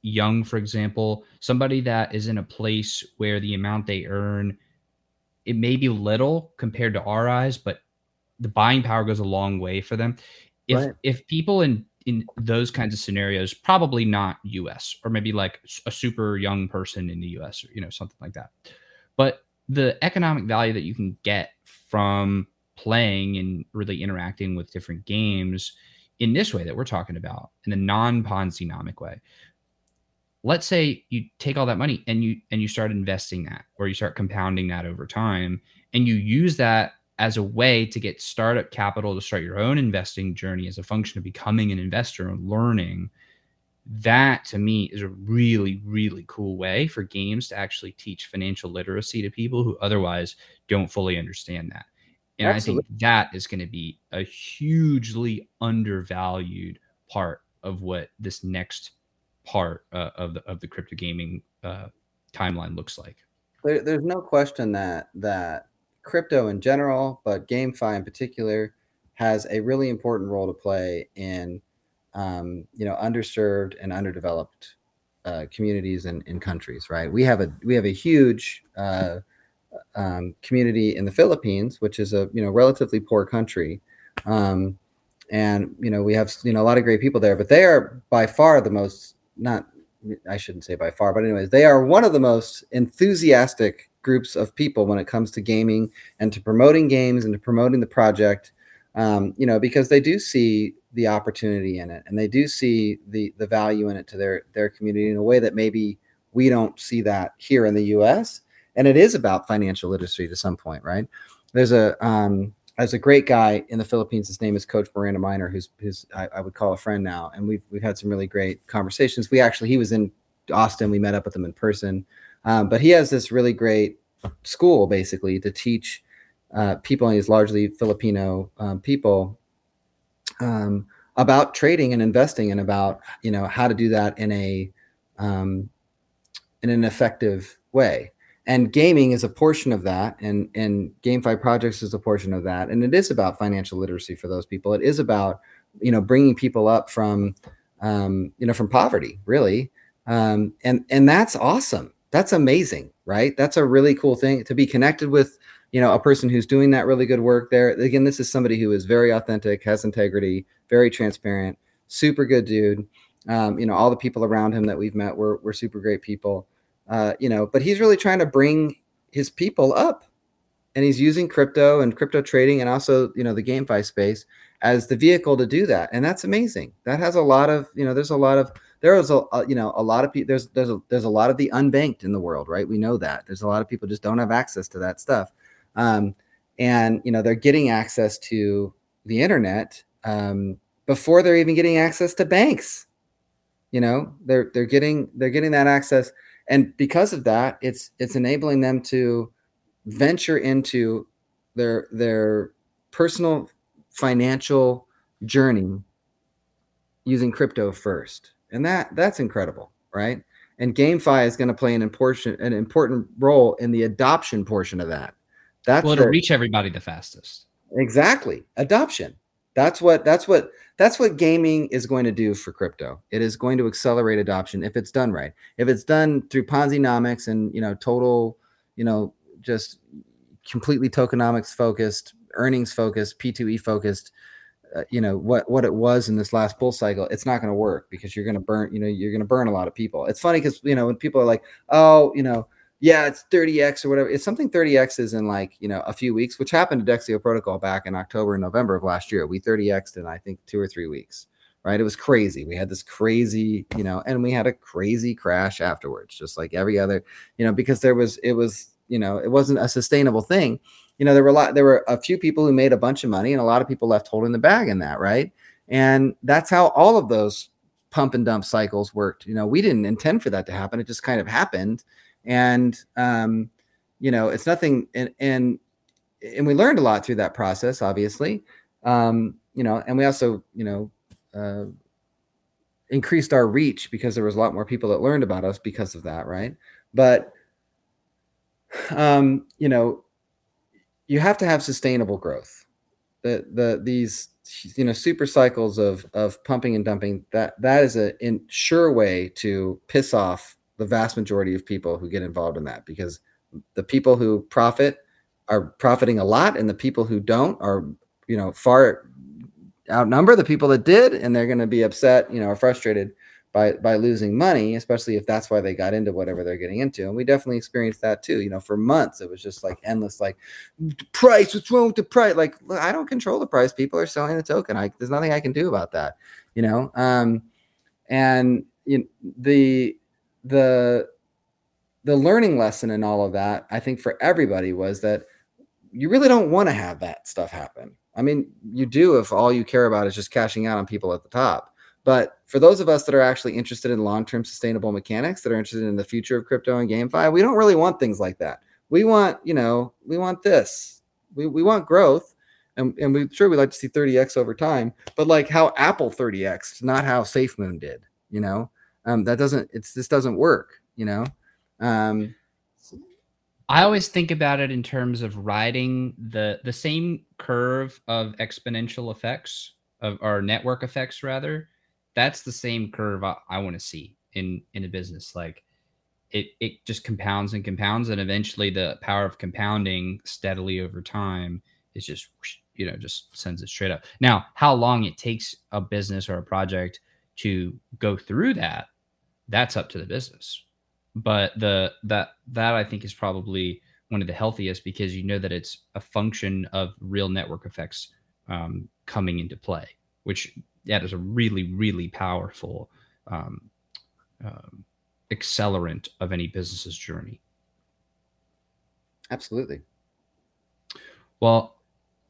young, for example, somebody that is in a place where the amount they earn it may be little compared to our eyes, but the buying power goes a long way for them. If right. if people in in those kinds of scenarios, probably not US or maybe like a super young person in the US or you know something like that. But the economic value that you can get from playing and really interacting with different games in this way that we're talking about in the non-ponzi-nomic way. Let's say you take all that money and you and you start investing that or you start compounding that over time and you use that as a way to get startup capital to start your own investing journey as a function of becoming an investor and learning that to me is a really really cool way for games to actually teach financial literacy to people who otherwise don't fully understand that and Absolutely. i think that is going to be a hugely undervalued part of what this next part uh, of the of the crypto gaming uh, timeline looks like there, there's no question that that crypto in general but gamefi in particular has a really important role to play in um, you know, underserved and underdeveloped uh, communities and, countries. Right? We have a we have a huge uh, um, community in the Philippines, which is a you know relatively poor country, um, and you know we have you know a lot of great people there, but they are by far the most not I shouldn't say by far, but anyways, they are one of the most enthusiastic groups of people when it comes to gaming and to promoting games and to promoting the project. Um, you know, because they do see the opportunity in it and they do see the the value in it to their their community in a way that maybe we don't see that here in the US and it is about financial literacy to some point right? There's a um there's a great guy in the Philippines his name is coach Miranda Miner who's who's I, I would call a friend now and we've we've had some really great conversations. We actually he was in Austin we met up with him in person um, but he has this really great school basically to teach uh, people, and he's largely Filipino um, people, um, about trading and investing, and about you know how to do that in a um, in an effective way. And gaming is a portion of that, and and GameFi projects is a portion of that, and it is about financial literacy for those people. It is about you know bringing people up from um, you know from poverty, really, um, and and that's awesome. That's amazing, right? That's a really cool thing to be connected with you know a person who's doing that really good work there. Again this is somebody who is very authentic has integrity very transparent super good dude. Um, you know all the people around him that we've met were, were super great people. Uh, you know but he's really trying to bring his people up. And he's using crypto and crypto trading and also you know the gamefi space as the vehicle to do that. And that's amazing. That has a lot of you know there's a lot of there is a, you know a lot of people there's there's a, there's a lot of the unbanked in the world right? We know that. There's a lot of people just don't have access to that stuff um, and you know they're getting access to the internet um, before they're even getting access to banks. You know, they're they're getting they're getting that access, and because of that, it's it's enabling them to venture into their their personal financial journey using crypto first, and that that's incredible, right? And GameFi is going to play an important an important role in the adoption portion of that. That's well, it'll the, reach everybody the fastest. Exactly. Adoption. That's what that's what that's what gaming is going to do for crypto. It is going to accelerate adoption if it's done right. If it's done through Ponzi-nomics and you know total, you know, just completely tokenomics focused, earnings focused, P2E focused, uh, you know what what it was in this last bull cycle it's not going to work because you're going to burn you know you're going to burn a lot of people it's funny because you know when people are like oh you know yeah, it's 30x or whatever. It's something 30x is in like, you know, a few weeks, which happened to Dexio Protocol back in October and November of last year. We 30xed in, I think, two or three weeks, right? It was crazy. We had this crazy, you know, and we had a crazy crash afterwards, just like every other, you know, because there was, it was, you know, it wasn't a sustainable thing. You know, there were a lot, there were a few people who made a bunch of money and a lot of people left holding the bag in that, right? And that's how all of those pump and dump cycles worked. You know, we didn't intend for that to happen. It just kind of happened and um, you know it's nothing and and and we learned a lot through that process obviously. Um, you know and we also you know uh, increased our reach because there was a lot more people that learned about us because of that right? But um, you know you have to have sustainable growth. The the these you know super cycles of of pumping and dumping that that is a in, sure way to piss off the vast majority of people who get involved in that because the people who profit are profiting a lot and the people who don't are you know far outnumber the people that did and they're going to be upset you know or frustrated by by losing money especially if that's why they got into whatever they're getting into. And we definitely experienced that too you know for months it was just like endless like price what's wrong with the price? Like i don't control the price. People are selling the token. I there's nothing i can do about that you know? Um and you know, the the the learning lesson in all of that, I think for everybody was that you really don't want to have that stuff happen. I mean, you do if all you care about is just cashing out on people at the top. But for those of us that are actually interested in long-term sustainable mechanics, that are interested in the future of crypto and GameFi, we don't really want things like that. We want, you know, we want this. We, we want growth. And, and we sure we like to see 30x over time, but like how Apple 30x, not how SafeMoon did, you know um, that doesn't it's this doesn't work you know? Um, i always think about it in terms of riding the the same curve of exponential effects of or network effects rather that's the same curve i, I want to see in in a business like it it just compounds and compounds and eventually the power of compounding steadily over time is just you know just sends it straight up. Now how long it takes a business or a project to go through that that's up to the business. But the that that I think is probably one of the healthiest because you know that it's a function of real network effects um, coming into play, which that is a really really powerful um, um, accelerant of any business's journey. Absolutely. Well,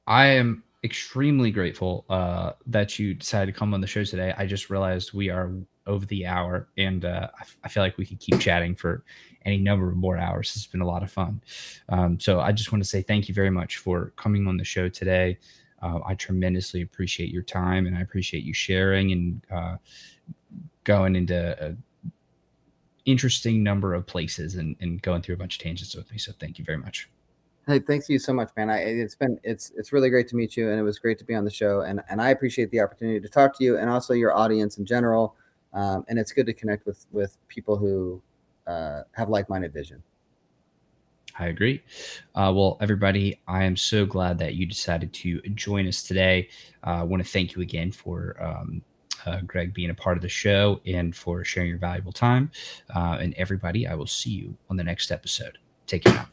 I am extremely grateful uh, that you decided to come on the show today. I just realized we are over the hour, and uh, I, f- I feel like we could keep chatting for any number of more hours. It's been a lot of fun. Um, so I just want to say thank you very much for coming on the show today. Uh, I tremendously appreciate your time, and I appreciate you sharing and uh, going into a interesting number of places and, and going through a bunch of tangents with me. So thank you very much. Hey, thanks you so much, man. I, it's been it's it's really great to meet you, and it was great to be on the show. And and I appreciate the opportunity to talk to you, and also your audience in general. Um, and it's good to connect with with people who uh, have like minded vision. I agree. Uh, well, everybody, I am so glad that you decided to join us today. Uh, I want to thank you again for um, uh, Greg being a part of the show and for sharing your valuable time. Uh, and everybody, I will see you on the next episode. Take care.